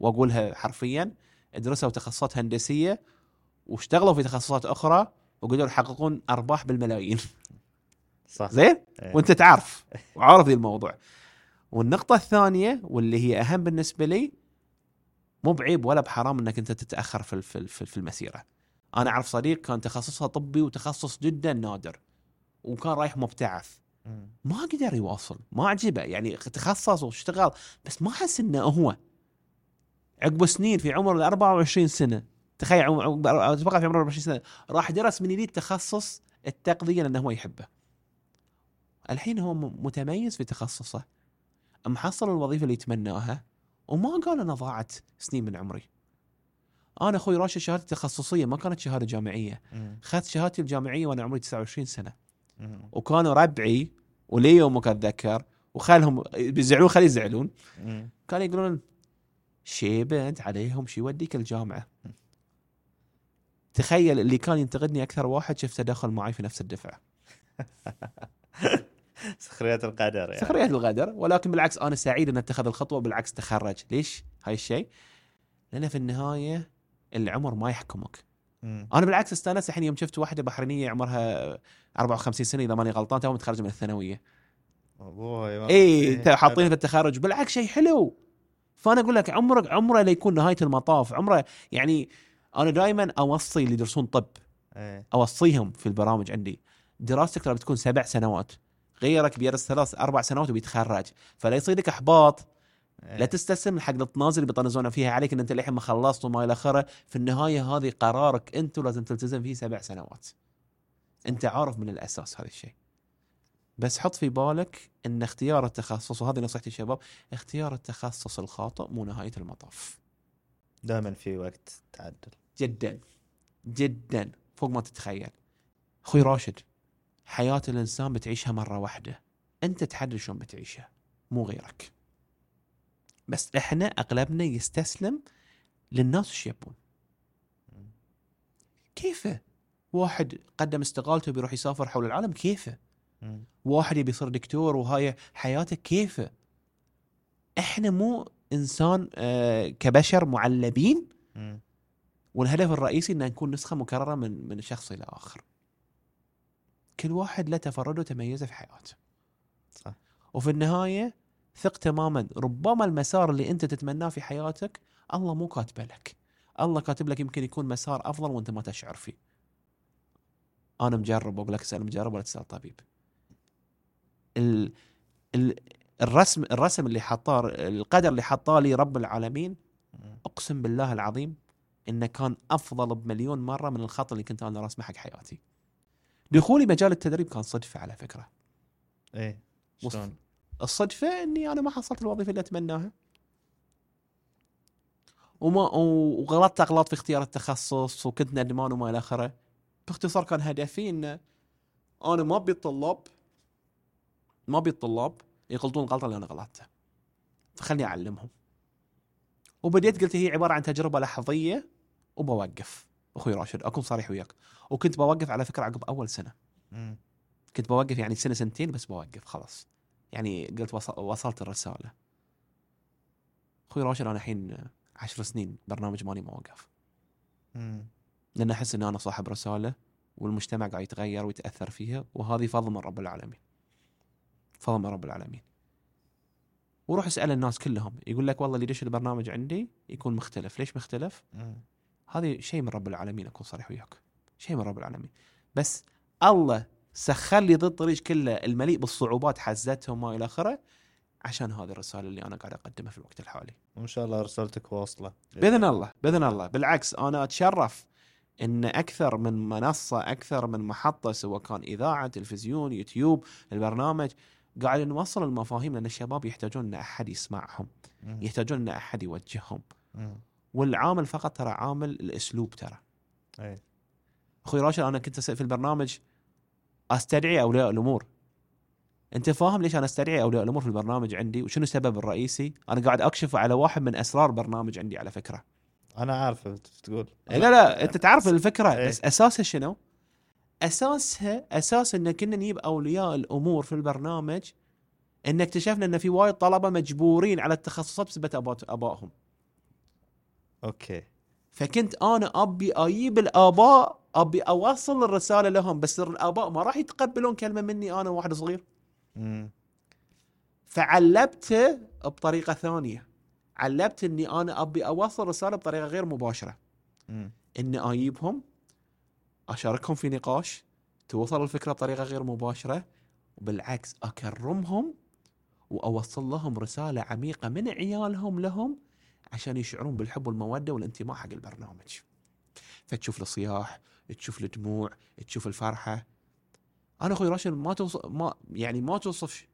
وأقولها حرفيا درسوا تخصصات هندسية واشتغلوا في تخصصات أخرى وقدروا يحققون أرباح بالملايين صح زين إيه. وأنت تعرف وعارف ذي الموضوع والنقطة الثانية واللي هي أهم بالنسبة لي مو بعيب ولا بحرام إنك أنت تتأخر في في المسيرة. أنا أعرف صديق كان تخصصه طبي وتخصص جدا نادر وكان رايح مبتعث. ما قدر يواصل ما عجبه يعني تخصص واشتغل بس ما حس إنه هو عقب سنين في عمر ال 24 سنة تخيل عمر أتوقع في عمر 24 سنة راح درس من جديد تخصص التغذيه لأنه هو يحبه. الحين هو متميز في تخصصه محصل الوظيفة اللي يتمناها وما قال أنا ضاعت سنين من عمري. أنا أخوي راشد شهادتي تخصصيه ما كانت شهادة جامعية،. اخذت شهادتي الجامعية وأنا عمري 29 سنة. وكانوا ربعي ولي يومك أتذكر وخالهم بيزعلون خلي يزعلون. كانوا يقولون شيبة أنت عليهم شي يوديك الجامعة. تخيل اللي كان ينتقدني أكثر واحد شفته دخل معي في نفس الدفعة. سخريات القدر يعني. سخرية الغدر ولكن بالعكس أنا سعيد إن اتخذ الخطوة بالعكس تخرج. ليش؟ هاي الشيء. لأن في النهاية العمر ما يحكمك. مم. أنا بالعكس استأنست الحين يوم شفت واحدة بحرينية عمرها 54 سنة إذا ماني غلطان توها متخرجة من الثانوية. ما- اي إيه. حاطين في التخرج. بالعكس شيء حلو. فأنا أقول لك عمرك عمره لا يكون نهاية المطاف. عمره يعني أنا دائما أوصي اللي يدرسون طب. إيه. أوصيهم في البرامج عندي. دراستك ترى بتكون سبع سنوات. غيرك بيدرس ثلاث أربع سنوات وبيتخرج. فلا يصيدك إحباط. إيه. لا تستسلم حق الطناز اللي بيطنزون فيها. عليك إن أنت للحين ما خلصت وما إلى آخره في النهاية هذه قرارك أنت ولازم تلتزم فيه سبع سنوات. أنت عارف من الأساس هذا الشيء. بس حط في بالك إن اختيار التخصص وهذه نصيحتي للشباب اختيار التخصص الخاطئ مو نهاية المطاف. دائما في وقت تعدل. جدا. جدا. فوق ما تتخيل. أخوي راشد حياة الإنسان بتعيشها مرة واحدة. أنت تحدد شلون بتعيشها مو غيرك. بس إحنا اغلبنا يستسلم للناس إيش يبون كيفه واحد قدم استقالته بيروح يسافر حول العالم كيفه. واحد يبي يصير دكتور وهاي حياته كيفه إحنا مو إنسان آه كبشر معلبين. والهدف الرئيسي ان نكون نسخة مكررة من من شخص إلى آخر. كل واحد له تفرده وتميزه في حياته. صح وفي النهاية ثق تماما ربما المسار اللي أنت تتمناه في حياتك الله مو كاتبه لك الله كاتب لك يمكن يكون مسار أفضل وأنت ما تشعر فيه أنا مجرب وأقول لك اسال مجرب ولا تسال طبيب ال... ال... الرسم الرسم اللي حطاه القدر اللي حطاه لي رب العالمين. أقسم بالله العظيم إنه كان أفضل بمليون مرة من الخط اللي كنت أنا راسمه حق حياتي. دخولي مجال التدريب كان صدفة على فكرة. إيه شلون؟ الصدفة إني أنا ما حصلت الوظيفة اللي أتمناها. وما وغلطت أغلاط في اختيار التخصص وكنت ندمان وما إلى آخره. باختصار كان هدفي إن أنا ما أبي الطلاب ما أبي الطلاب يغلطون الغلطه اللي أنا غلطتها. فخلني أعلمهم. وبديت قلت هي عبارة عن تجربة لحظية وبوقف أخوي راشد أكون صريح وياك وكنت بوقف على فكرة عقب أول سنة. كنت بوقف يعني سنة سنتين بس بوقف خلاص يعني قلت وصل وصلت الرسالة. أخوي راشد أنا الحين عشر سنين برنامج مالي ما وقف. لأن أحس ان أنا صاحب رسالة والمجتمع قاعد يتغير ويتأثر فيها وهذه فضل من رب العالمين. فضل من رب العالمين. وروح اسأل الناس كلهم يقول لك والله اللي يدش البرنامج عندي يكون مختلف؟ ليش مختلف. هذه شيء من رب العالمين أكون صريح وياك. شيء من رب العالمين. بس الله سخر لي ضد الطريق كله. المليء بالصعوبات حزتهم وما إلى آخره. عشان هذه الرسالة اللي أنا قاعد أقدمها في الوقت الحالي. وإن شاء الله رسالتك واصلة. بإذن الله بإذن الله. بالعكس أنا أتشرف إن أكثر من منصة أكثر من محطة سواء كان إذاعة تلفزيون يوتيوب البرنامج قاعد نوصل المفاهيم لأن الشباب يحتاجون إن أحد يسمعهم. يحتاجون إن أحد يوجههم. والعامل فقط ترى عامل الأسلوب ترى. إيه أخوي راشد أنا كنت في البرنامج أستدعي أولياء الأمور. أنت فاهم ليش أنا أستدعي أولياء الأمور في البرنامج عندي؟ وشنو السبب الرئيسي؟ أنا قاعد أكشف على واحد من أسرار برنامج عندي على فكرة. أنا عارف تقول. لا لا أنت تعرف الفكرة. إيه. بس أساسها شنو؟ أساسها أساس ان كنا نجيب أولياء الأمور في البرنامج إن اكتشفنا إن في وايد طلبة مجبورين على التخصصات بسبب أبائهم. أوكي. فكنت أنا أبي أجيب الآباء أبي اوصل الرسالة لهم بس الآباء ما راح يتقبلون كلمة مني أنا واحد صغير مم. فعلبته بطريقة ثانية علبت إني أنا أبي اوصل رساله بطريقة غير مباشرة مم. إني أجيبهم أشاركهم في نقاش توصل الفكرة بطريقة غير مباشرة وبالعكس أكرمهم وأوصل لهم رسالة عميقة من عيالهم لهم عشان يشعرون بالحب والمودة والانتماء حق البرنامج. فتشوف الصياح، تشوف الدموع، تشوف الفرحة. أنا أخوي راشد ما توصف ما يعني ما توصف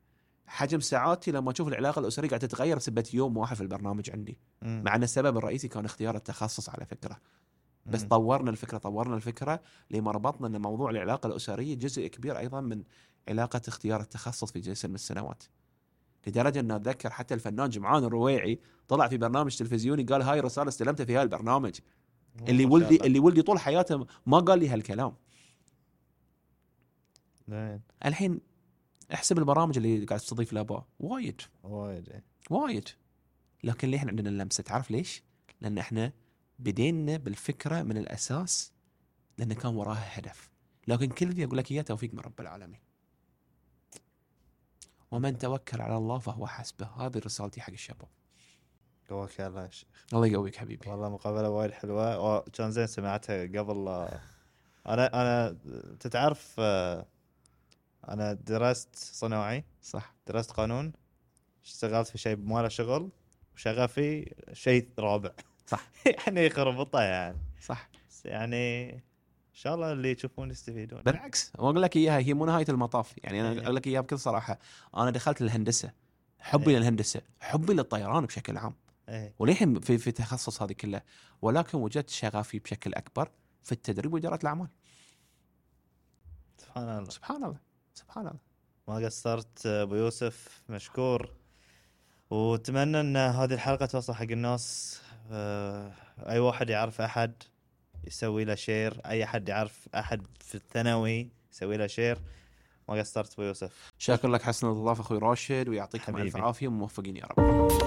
حجم سعادتي لما أشوف العلاقة الأسرية قاعدة تتغير بسبب يوم واحد في البرنامج عندي، مم. مع إن السبب الرئيسي كان اختيار التخصص على فكرة. بس مم. طورنا الفكرة طورنا الفكرة لما ربطنا إن موضوع العلاقة الأسرية جزء كبير أيضا من علاقة اختيار التخصص في جلسه من السنوات. لدرجة ان أتذكر حتى الفنان جمعان الرويعي طلع في برنامج تلفزيوني قال هاي رسالة استلمتها في هاي البرنامج اللي ولدي الله. اللي ولدي طول حياته ما قال لي هالكلام. زين. الحين احسب البرامج اللي قاعد تستضيف الأباء. وايد. وايد إيه. وايد. لكن ليه إحنا عندنا اللمسة؟ تعرف ليش؟ لأن إحنا بدينا بالفكرة من الأساس لأن كان وراها هدف. لكن كل ذي أقول لك إياه توفيق من رب العالمين. ومن توكل على الله فهو حسبه. هذه رسالتي حق الشباب. قواك الله يا شيخ. الله يقويك حبيبي. والله مقابلة وايد حلوة. وكان زين سمعتها قبل لا- أنا أنا تتعرف آه، أنا درست صناعي صح. درست قانون اشتغلت في شيء ما له شغل وشغفي شيء رابع. صح. يعني يخربطه يعني. صح. يعني إن شاء الله اللي يشوفون يستفيدون. بالعكس. واقول لك إياها هي مو نهاية المطاف. يعني أنا إيه. أقول لك إياها بكل صراحة. أنا دخلت الهندسة. حبي إيه. للهندسة. حبي للطيران بشكل عام. إيه. وللحين في في تخصص هذه كله ولكن وجدت شغفي بشكل أكبر في التدريب وإدارة الأعمال. سبحان الله. سبحان الله. سبحان الله. ما قصرت أبو يوسف مشكور. وأتمنى أن هذه الحلقة توصل حق الناس. آه، أي واحد يعرف أحد يسوي له share. أي أحد يعرف أحد في الثانوي يسوي له share. ما قصرت أبو يوسف. شاكر لك حسن الاستضافة أخوي راشد ويعطيكم حبيبي. الف عافية. وموفقين يا رب.